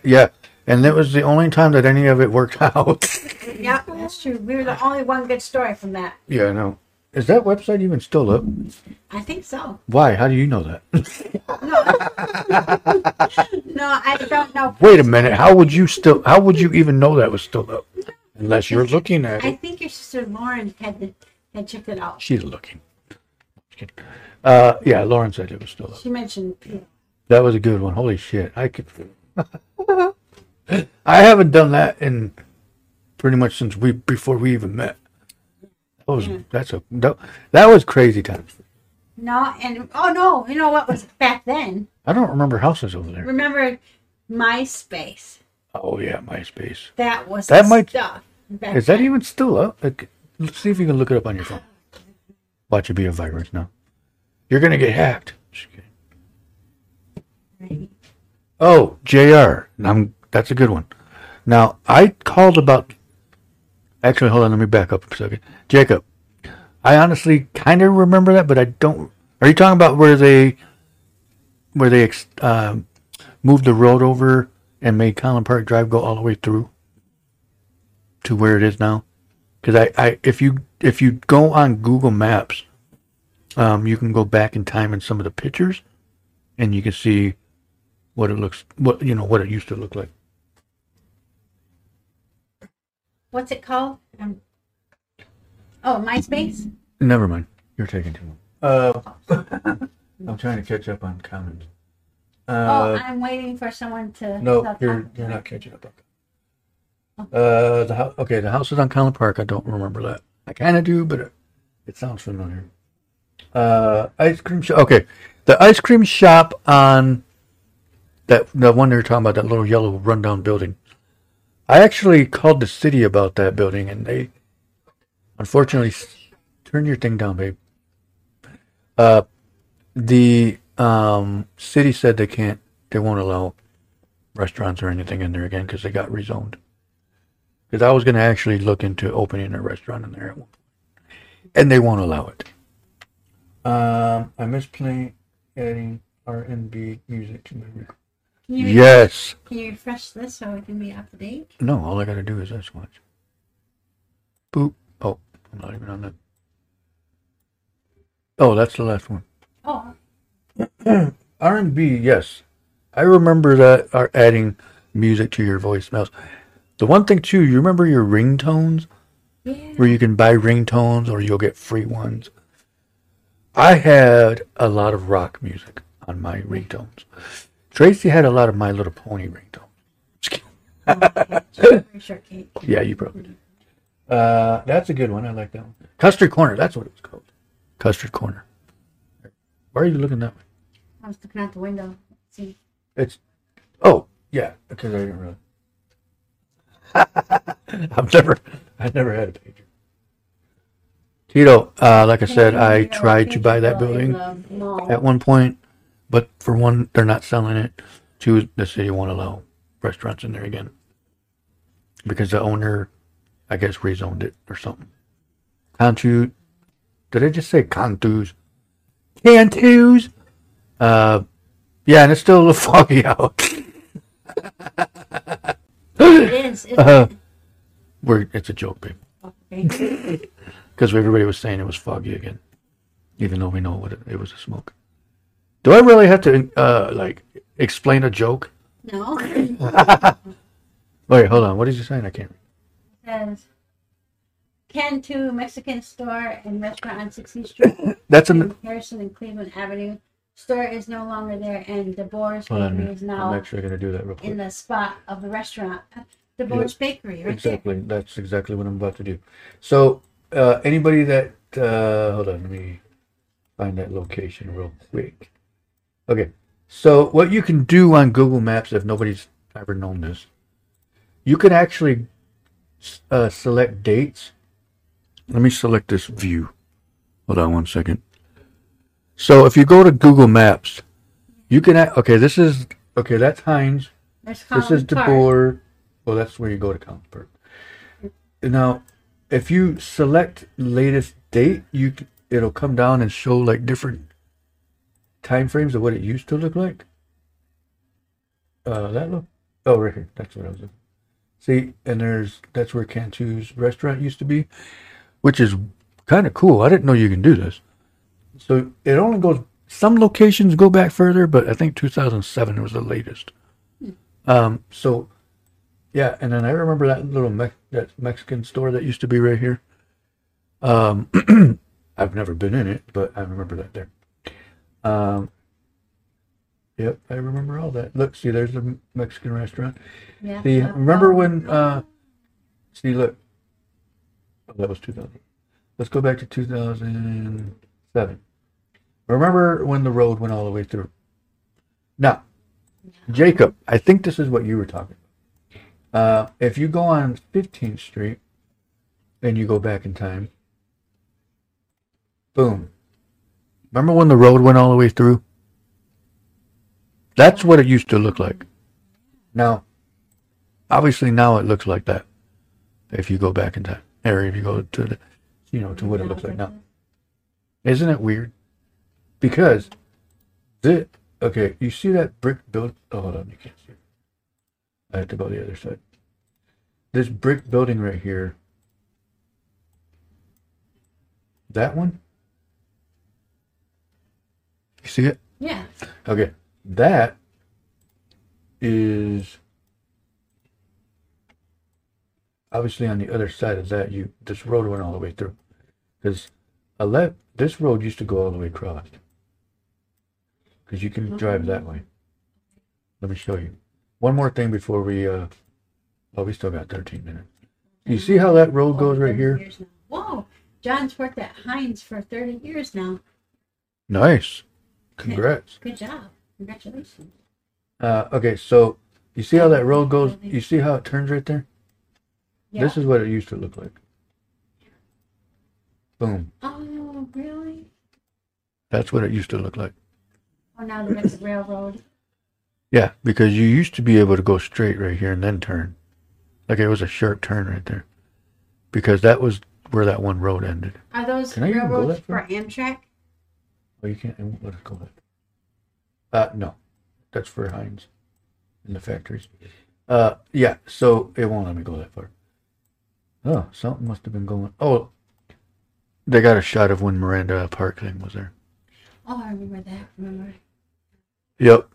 yeah, and that was the only time that any of it worked out. yeah, that's true. We were the only one good story from that. yeah, I know. Is that website even still up? I think so. Why? How do you know that? No, I don't know. Wait a minute. How would you still? How would you even know that was still up? Unless you're looking at it. I think your sister Lauren had the, had checked it out. She's looking. Uh, yeah, Lauren said it was still up. She mentioned POF. That was a good one. Holy shit! I could. I haven't done that in pretty much since we before we even met. That was mm-hmm. that's a that, that was crazy times. No, and oh no, you know what was back then? I don't remember houses over there. Remember MySpace? Oh yeah, MySpace. That was That might- stuff. Is that then. even still up? Like, let's see if you can look it up on your phone. Watch it be a virus now. You're gonna get hacked. Kidding. Oh, Jr. I'm, that's a good one. Now I called about. Actually, hold on. Let me back up a second. Jacob, I honestly kind of remember that, but I don't. Are you talking about where they, where they um, moved the road over and made Kollen Park Drive go all the way through to where it is now? Because I, I, if you if you go on Google Maps, um, you can go back in time in some of the pictures, and you can see what it looks, what you know, what it used to look like. What's it called? Um, oh, MySpace. Never mind. You're taking too long. Uh, I'm trying to catch up on comments. oh, Uh, I'm waiting for someone to. no, you're you're not catching up. on Uh, the house. Okay, the house is on Kollen Park. I don't remember that. I kind of do, but it, it sounds familiar. Uh, ice cream shop. Okay, the ice cream shop on that the one they were talking about that little yellow rundown building. I actually called the city about that building, and they unfortunately turn your thing down, babe. Uh, the um city said they can't, they won't allow restaurants or anything in there again because they got rezoned. Because I was going to actually look into opening a restaurant in there and they won't allow it. Um, I miss playing adding R and B music to my record. Can you, Yes. Can you refresh this so we can be up to date? No, all I got to do is this watch. Boop. Oh, I'm not even on that. Oh, that's the last one. Oh, R and B, yes, I remember that. Are adding music to your voicemails. The one thing too, you remember your ringtones, yeah. where you can buy ringtones or you'll get free ones. I had a lot of rock music on my ringtones. Tracy had a lot of My Little Pony ringtones. Just kidding. Strawberry shortcake. Yeah, you probably did. Uh, that's a good one. I like that one. Custard Corner. That's what it was called. Custard Corner. Why are you looking that way? I was looking out the window. See, It's oh yeah, because I didn't really. I've never, I never had a pager. Tito, uh, like I said, I tried to buy that building at one point, but for one, they're not selling it. Two, the city won't allow restaurants in there again because the owner, I guess, rezoned it or something. Cantu, did I just say Cantus? Cantus. Uh, yeah, and it's still a little foggy out. It is. It's Uh, We're, it's a joke, babe. Because everybody was saying it was foggy again, even though we know what it, it was a smoke. Do I really have to uh like explain a joke? No. Wait, hold on. What is he saying? I can't. says Cantu Mexican store and restaurant on 16th Street, That's an. Harrison and Cleveland Avenue. Store is no longer there, and DeBoer's Hold on. Bakery is I'm now actually gonna do that real in the spot of the restaurant. DeBoer's Bakery, right Exactly. That's exactly what I'm about to do. So, uh, anybody that uh, hold on, let me find that location real quick. Okay. So, what you can do on Google Maps, if nobody's ever known this, you can actually uh, select dates. Let me select this view. Hold on one second. So, if you go to Google Maps, you can. Okay, this is okay. That's Heinz. There's This is. DeBoer. Well, that's where you go to Collins Park. Now, if you select latest date, you it'll come down and show like different time frames of what it used to look like. Uh, that look. Oh, right here. That's what I was. See, and there's that's where Cantu's restaurant used to be, which is kind of cool. I didn't know you can do this. So it only goes. Some locations go back further, but I think 2007 was the latest. Um, so yeah, and then I remember that little Me- that Mexican store that used to be right here. Um, I've never been in it, but I remember that there. Um, yep, I remember all that. Look, see, there's the Mexican restaurant. Yeah. Remember oh, when? Uh, see, look. Oh, that was 2000. Let's go back to 2007. Remember when the road went all the way through? Now, Jacob, I think this is what you were talking about. Uh, if you go on 15th Street and you go back in time, boom. Remember when the road went all the way through? That's what it used to look like. Now, obviously now it looks like that. If you go back in time, or if you go to the, you know, to what it looks like now. Isn't it weird? Because the okay, you see that brick build? Oh, hold on, you can't see. I have to go the other side. This brick building right here. That one. You see it? Yeah. Okay, that is obviously on the other side of that. You this road went all the way through because a left this road used to go all the way across because you can drive that way. Let me show you one more thing before we. uh Oh, we still got 13 minutes. You see how that road goes right here? Whoa. John's worked at Heinz for 30 years now. Nice. Congrats. Good job. Congratulations. Uh, okay, so you see how that road goes? You see how it turns right there? Yeah. This is what it used to look like. Boom. oh, really? That's what it used to look like. Oh, now the next railroad. Yeah, because you used to be able to go straight right here and then turn. Like it was a sharp turn right there. Because that was where that one road ended. Are those Can I even go railroads for? Amtrak? Oh, you can't, it let us go that. Uh, no. That's for Heinz in the factories. Uh, yeah, so it won't let me go that far. Oh, something must have been going. Oh, they got a shot of when Miranda Park thing was there. Oh, I remember that. Remember? Yep.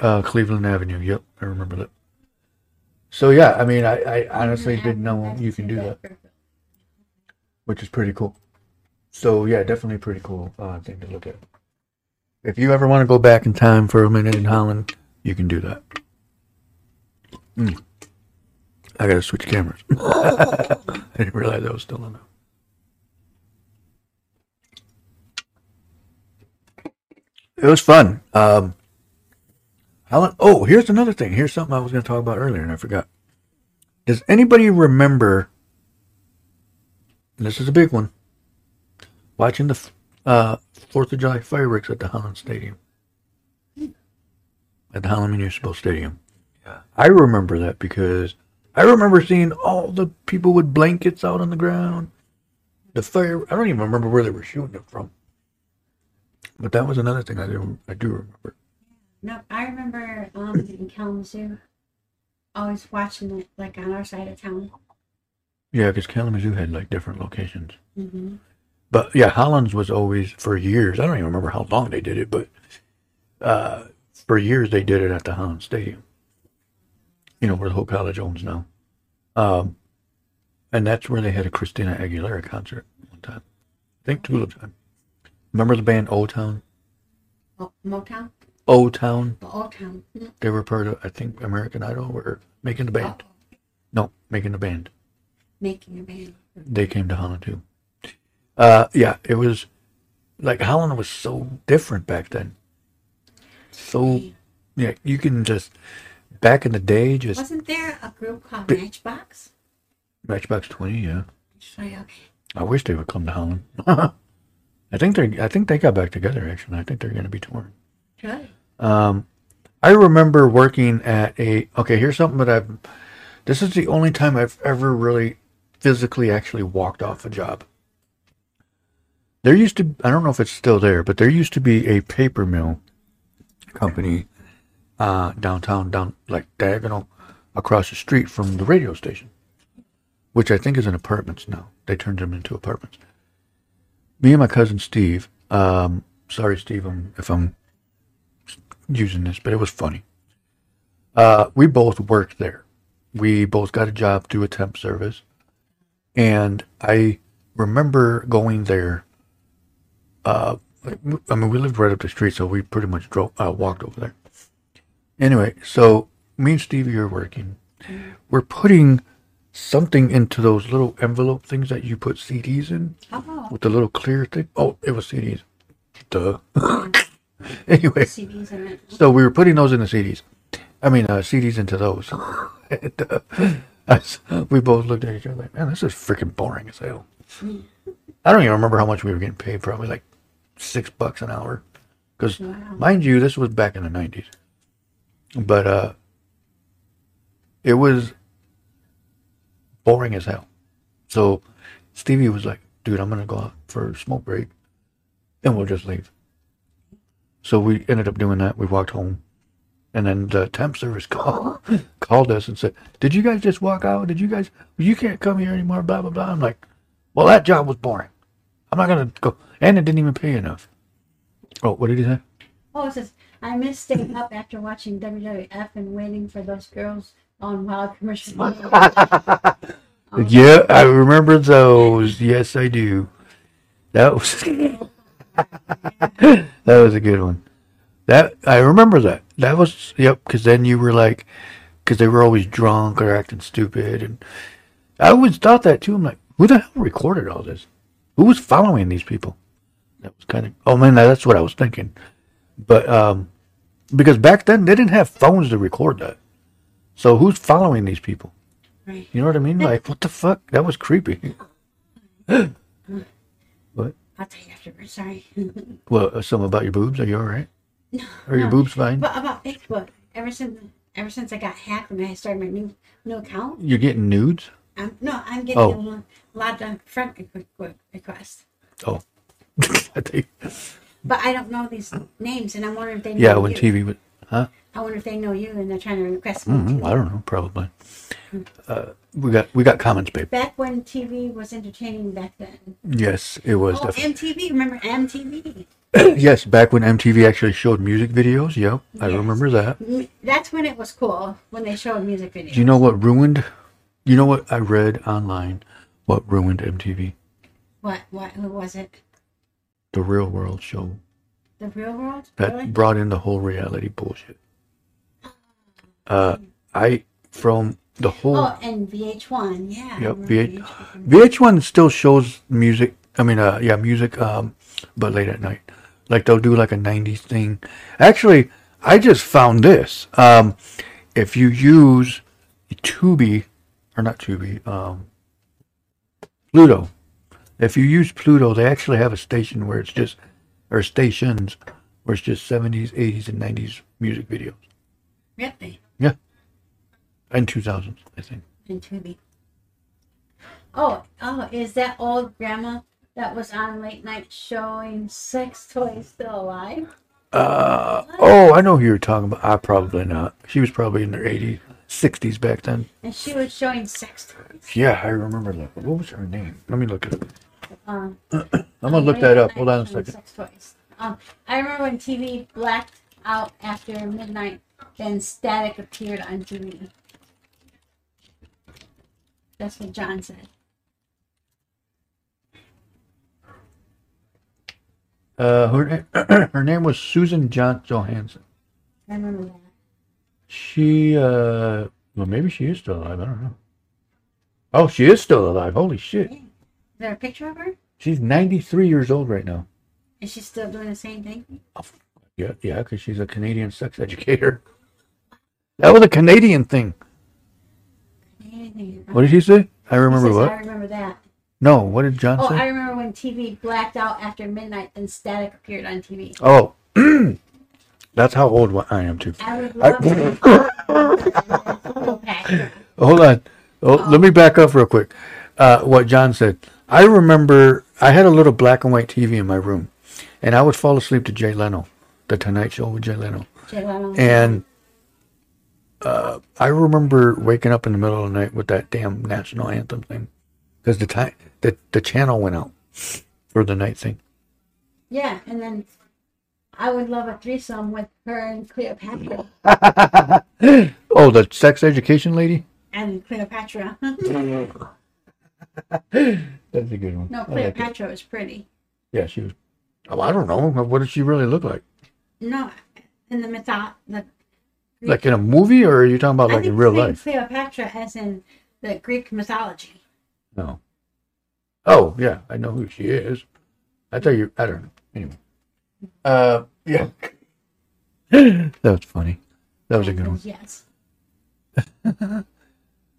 Uh, Cleveland Avenue. Yep, I remember that. So yeah, I mean, I, I honestly didn't know you can do that, which is pretty cool. So yeah, definitely pretty cool uh, thing to look at. If you ever want to go back in time for a minute in Holland, you can do that. Mm. I gotta switch cameras. I didn't realize I was still on. It was fun. Um, Holland. Oh, here's another thing. Here's something I was going to talk about earlier, and I forgot. Does anybody remember? this is a big one. Watching the uh, Fourth of July fireworks at the Holland Stadium, at the Holland Municipal Stadium. Yeah. I remember that because I remember seeing all the people with blankets out on the ground. The fire. I don't even remember where they were shooting it from. But that was another thing I do. I do remember. No, I remember um, in Kalamazoo, always watching it like on our side of town. Yeah, because Kalamazoo had like different locations. Mm-hmm. But yeah, Holland's was always for years. I don't even remember how long they did it, but uh, for years they did it at the Holland Stadium. You know where the Hope College owns now, um, and that's where they had a Christina Aguilera concert one time. I think Tulip time. Remember the band O Town? Oh, Motown? O Town. O Town. They were part of I think American Idol were making the band. Oh, No, making the band. making a band. They came to Holland too. Uh, yeah, it was like Holland was so different back then. So yeah, you can just back in the day just Wasn't there a group called Matchbox? Matchbox Twenty. Yeah. I wish they would come to Holland. I think they I think they got back together actually. I think they're going to be touring. Good. Um, I remember working at a. Okay, here's something that I've. This is the only time I've ever really physically actually walked off a job. There used to. I don't know if it's still there, but there used to be a paper mill company uh, downtown, down like diagonal across the street from the radio station, which I think is in apartments now. They turned them into apartments. Me and my cousin Steve. Um, sorry, Steve, if I'm using this, but it was funny. Uh, we both worked there. We both got a job through a temp service. And I remember going there. Uh, I mean, we lived right up the street, so we pretty much drove, uh, walked over there. Anyway, so me and Stevie are working. We're putting something into those little envelope things that you put CDs in Oh, with the little clear thing. Oh, it was CDs. Duh. anyway, CDs so we were putting those in the CDs. I mean, uh, CDs into those. And, uh, we both looked at each other like, man, this is freaking boring as hell. I don't even remember how much we were getting paid. Probably like six bucks an hour. Because, Wow. mind you, this was back in the 90s. But uh, it was boring as hell. So Stevie was like, dude, I'm going to go out for a smoke break and we'll just leave. So we ended up doing that. We walked home. And then the temp service called, called us and said, Did you guys just walk out? Did you guys, you can't come here anymore, blah, blah, blah. I'm like, Well, that job was boring. I'm not going to go. And it didn't even pay enough. Oh, what did he say? Oh, it says, I miss staying up after watching WWF and waiting for those girls on Wild Commercial. Yeah, I remember those. Yes, I do. That was that was a good one. That I remember that. That was yep. Because then you were like, because they were always drunk or acting stupid, and I always thought that too. I'm like, who the hell recorded all this? Who was following these people? That was kind of. Oh man, that's what I was thinking. But um, because back then they didn't have phones to record that. So who's following these people? Right. You know what I mean? Like, what the fuck? That was creepy. what? I'll tell you afterwards. Sorry. Well, uh, something about your boobs? Are you all right? No. Are your no. boobs fine? but about Facebook, ever since ever since I got hacked and I started my new new account, You're getting nudes? No, I'm getting Oh. a lo- lot of friend requ- requ- requests. Oh. I think. But I don't know these names, and I'm wondering if they know Yeah, when you. TV would. Huh? I wonder if they know you and they're trying to request me. Mm, too. I don't know. Probably. Uh, we got we got comments, babe. Back when TV was entertaining back then. Yes, it was Oh, definitely. MTV. Remember MTV? yes, back when MTV actually showed music videos. Yep, I Yes. remember that. M- That's when it was cool when they showed music videos. Do you know what ruined? You know what I read online? What ruined MTV? what? What? Who was it? The Real World show The Real World? that Really? brought in the whole reality bullshit. Uh, I from the whole Oh, and VH1. Yeah. Yep, VH, VH1. VH1 still shows music. I mean, uh, yeah, music, um, but late at night. Like they'll do like a '90s thing. Actually, I just found this. Um, if you use Tubi, or not Tubi, um, Pluto. If you use Pluto, they actually have a station where it's just, or stations where it's just 70s, 80s, and 90s music videos. Really? Yeah, and 2000s, I think. And Tubi. Oh, oh, is that old grandma that was on late night showing sex toys still alive? Uh, oh, I know who you're talking about. I probably not. She was probably in her 80s, 60s back then. And she was showing sex toys. Yeah, I remember that. What was her name? Let me look it up. Um, I'm gonna look that up. Hold on a second. Sex toys. Um, I remember when TV blacked out after midnight, then static appeared on TV. That's what John said. Uh, her her name was Susan John Johanson. I remember that. She uh, well, maybe she is still alive. I don't know. Oh, she is still alive. Holy shit! Is there a picture of her? She's ninety three years old right now. Is she still doing the same thing? Yeah, yeah, because she's a Canadian sex educator. That was a Canadian thing. Canadian. What did he say? I remember says, what? I remember that. No, what did John Oh, say? I remember when TV blacked out after midnight, and static appeared on TV. Oh, that's how old I am too. I okay. Hold on. Oh, Let me back up real quick. Uh, what John said. I remember I had a little black and white TV in my room, and I would fall asleep to Jay Leno, The Tonight Show with Jay Leno. Jay Leno. And uh, I remember waking up in the middle of the night with that damn national anthem thing, because the time the the channel went out for the night thing. Yeah, and then I would love a threesome with her and Cleopatra. oh, the sex education lady. And Cleopatra. That's a good one. no, I like. Cleopatra was pretty. Yeah, she was. Oh, I don't know. What did she really look like? No, in the mytho, the Like in a movie, or are you talking about I like in real life? Cleopatra, as in the Greek mythology. No. Oh yeah, I know who she is. I thought you. I don't know. Anyway. Uh, yeah. that was funny. That was a good one. Yes.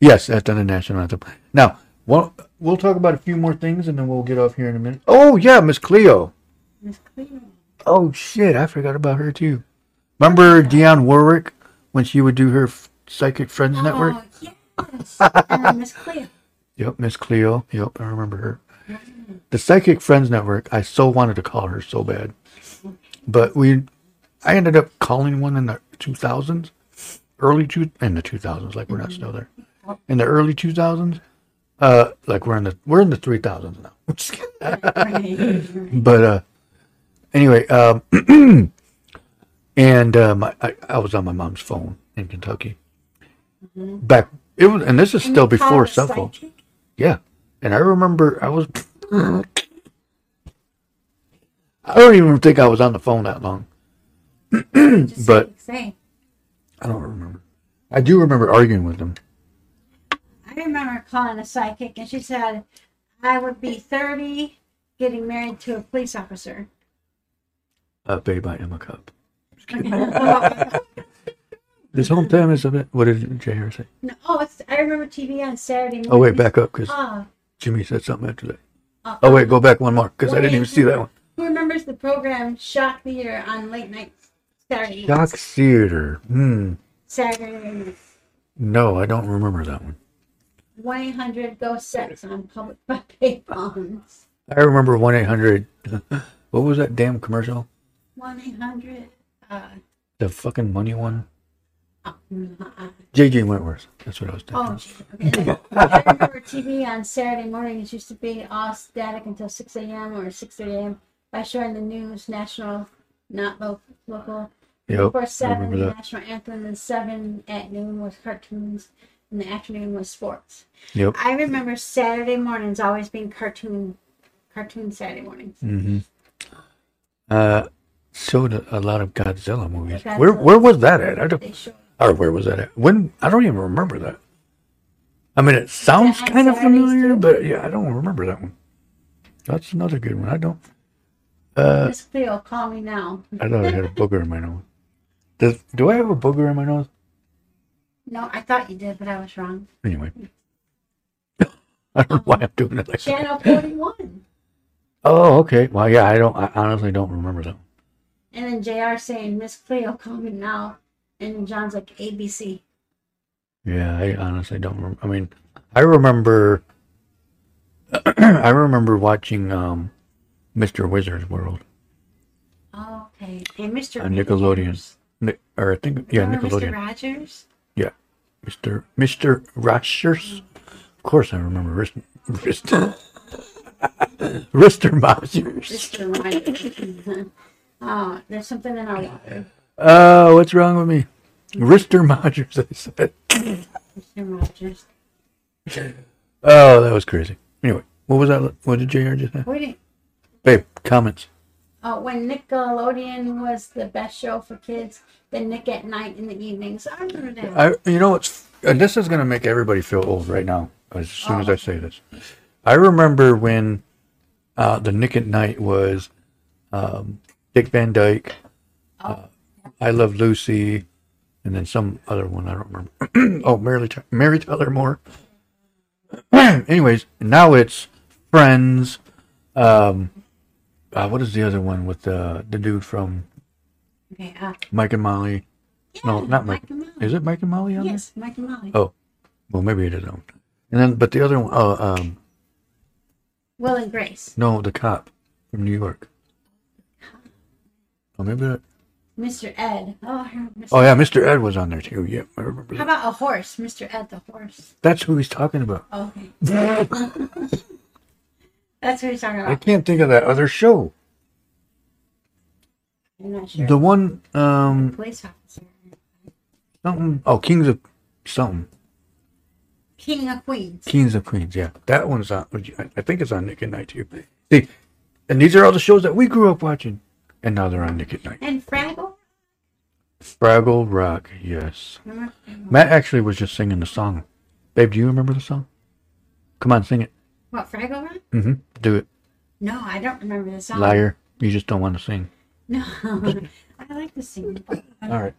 Yes, that's on the national anthem. Now, we'll, we'll talk about a few more things, and then we'll get off here in a minute. Oh yeah, Miss Cleo. Miss Cleo. Oh shit, I forgot about her too. Remember Dionne Warwick when she would do her Psychic Friends Network? Oh, yes. and then Miss Cleo. Yep, Miss Cleo. Yep, I remember her. The Psychic Friends Network. I so wanted to call her so bad, but we, I ended up calling one in the 2000s, early two in the 2000s. Like we're not still there. In the early 2000s, uh, like we're in the we're in the 3000s now. But uh, anyway, um, and um, I, I I was on my mom's phone in Kentucky. Back it was, and this is still before cell phones. Yeah. And I remember I was. I don't even think I was on the phone that long. But- say, I don't remember. I do remember arguing with them. I remember calling a psychic, and she said I would be thirty, getting married to a police officer. Uh, Babe by Emma Cup. no, This whole time is a bit. What did JR say? oh, it's, I remember TV on Saturday. Oh, wait, back up because Ah, Jimmy said something after that. uh, Oh, wait, go back one more because I didn't even see that one. Who remembers the program Shock Theater on late night Saturday? Shock Theater. Hmm. Saturday night. No, I don't remember that one. One eight hundred go sex on public payphones. I remember 1 800. What was that damn commercial? One eight hundred. Uh, The fucking money one? oh, mm, uh, JG Wentworth. That's what I was thinking. Oh, okay. I remember TV on Saturday mornings used to be all static until 6 a.m. or 6 a.m. by showing the news, national, not lo- local. Yep. I 7, the national anthem, and 7 at noon was cartoons, and the afternoon was sports. Yep. I remember Saturday mornings always being cartoon, cartoon Saturday mornings. Mm-hmm. Uh, showed a, a lot of Godzilla movies. Godzilla. Where where was that at? I don't. Showed Or where was that at? When I don't even remember that. I mean, it sounds kind of familiar, too? but yeah, I don't remember that one. That's another good one. I don't. Uh, Miss Cleo, call me now. I thought I had a booger in my nose. Does do I have a booger in my nose? No, I thought you did, but I was wrong. Anyway, I don't know why I'm doing it like that. Channel 41. Oh, okay. Well, yeah, I don't. I honestly don't remember that. And then JR saying, Miss Cleo, call me now. And John's like, ABC. Yeah, I honestly don't remember. I mean, I remember. I remember watching um, Mr. Wizard's World Oh, okay. And Mr. on Nickelodeon, Ni- or I think yeah, Remember Mr. Rogers? Yeah, Mr. Mr. Rogers. Of course, I remember Rist, Rist, Rister Rogers. Mr. Rogers. oh, there's something in our water. Oh, what's wrong with me? Rister Rogers, I said. Mr. Rogers. Oh, that was crazy. Anyway, what was that? What did JR just say? We didn't. Babe, comments. Oh, when Nickelodeon was the best show for kids, then Nick at Night in the evenings. I remember that. I, you know what's, and this is gonna make everybody feel old right now. As soon as I say this, I remember when uh, the Nick at Night was um, Dick Van Dyke, uh, I Love Lucy, and then some other one I don't remember. oh, Mary, Mary Tyler Moore. Anyways, now it's Friends. Um, uh, what is the other one with the the dude from Okay. Uh, Mike and Molly? no, yeah, not Mike. and Molly. Is it Mike and Molly on Yes, Mike and Molly. Oh, well, maybe it is on. And then, but the other one, uh, um, Will and Grace. no, the cop from New York. Oh, maybe that. Mr. Ed. Oh, Mr. Oh, yeah, Mr. Ed was on there too. Yeah, I remember How that. about a horse? Mr. Ed the horse. That's who he's talking about. Okay. That's what he's talking about. I can't think of that other show. I'm not sure. The one, um, police officer. something. Oh, Kings of something. King of Queens. Kings of Queens. Yeah, that one's on. I think it's on Nick at Nite too. See, and these are all the shows that we grew up watching, and now they're on Nick at Nite. And Fraggle. Fraggle Rock. Yes. Matt actually was just singing the song. Babe, do you remember the song? Come on, sing it. What, Fraggle Rock? Mm-hmm. Do it. No, I don't remember the song. Liar. You just don't want to sing. No. I like to sing. but I don't- All right.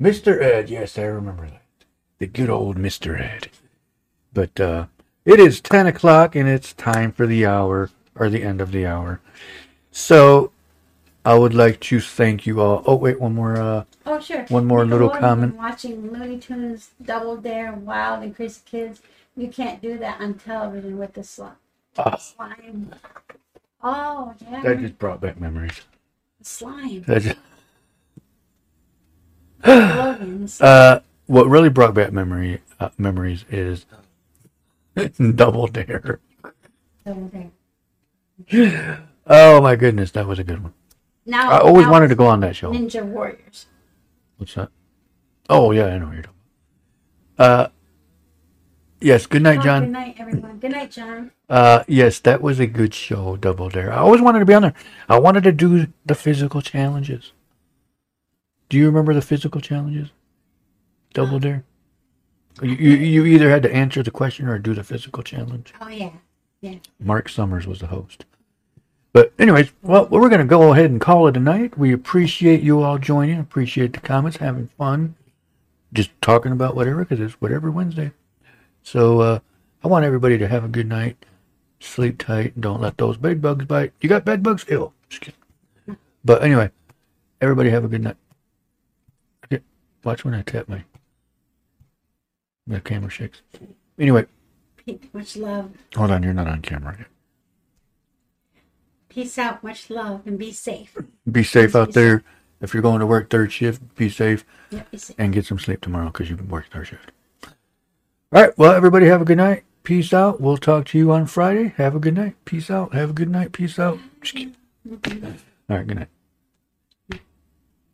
Mr. Ed. Yes, I remember that. The good old Mr. Ed. But uh, it is 10 o'clock and it's time for the hour or the end of the hour. So I would like to thank you all. Oh, wait, one more. Uh, Oh, sure. One more little comment. Watching Looney Tunes, Double Dare, Wild, and Crazy Kids. You can't do that on television with the slime. Ah. Slime. Oh, yeah. that just brought back memories. slime. That just, slime. uh, what really brought back memory uh, memories is Double Dare. Double Dare. Oh my goodness, that was a good one. Now, I always now wanted to go on that show. Ninja Warriors. What's that? Oh yeah, I know what you're talking. about. Uh, yes. Good night, Oh, John. Good night, everyone. Good night, John. Uh, yes, that was a good show, Double Dare. I always wanted to be on there. I wanted to do the physical challenges. Do you remember the physical challenges? Double Dare. You, you you either had to answer the question or do the physical challenge. Oh, yeah. Yeah. Mark Summers was the host. But anyways, well, we're going to go ahead and call it a night. We appreciate you all joining. Appreciate the comments, having fun, just talking about whatever because it's whatever Wednesday. So uh, I want everybody to have a good night. Sleep tight. Don't let those bed bugs bite. You got bed bugs? Ew. Just kidding. But anyway, everybody have a good night. Watch when I tap my the camera shakes. Anyway, Much love. hold on. You're not on camera yet. Peace out. Much love. And be safe. Be safe Please out be there. If you're going to work third shift, be safe Yep, be safe. and get some sleep tomorrow because you've been working third shift. All right. Well, everybody have a good night. Peace out. We'll talk to you on Friday. Have a good night. Peace out. Have a good night. Peace out. All right. Good night.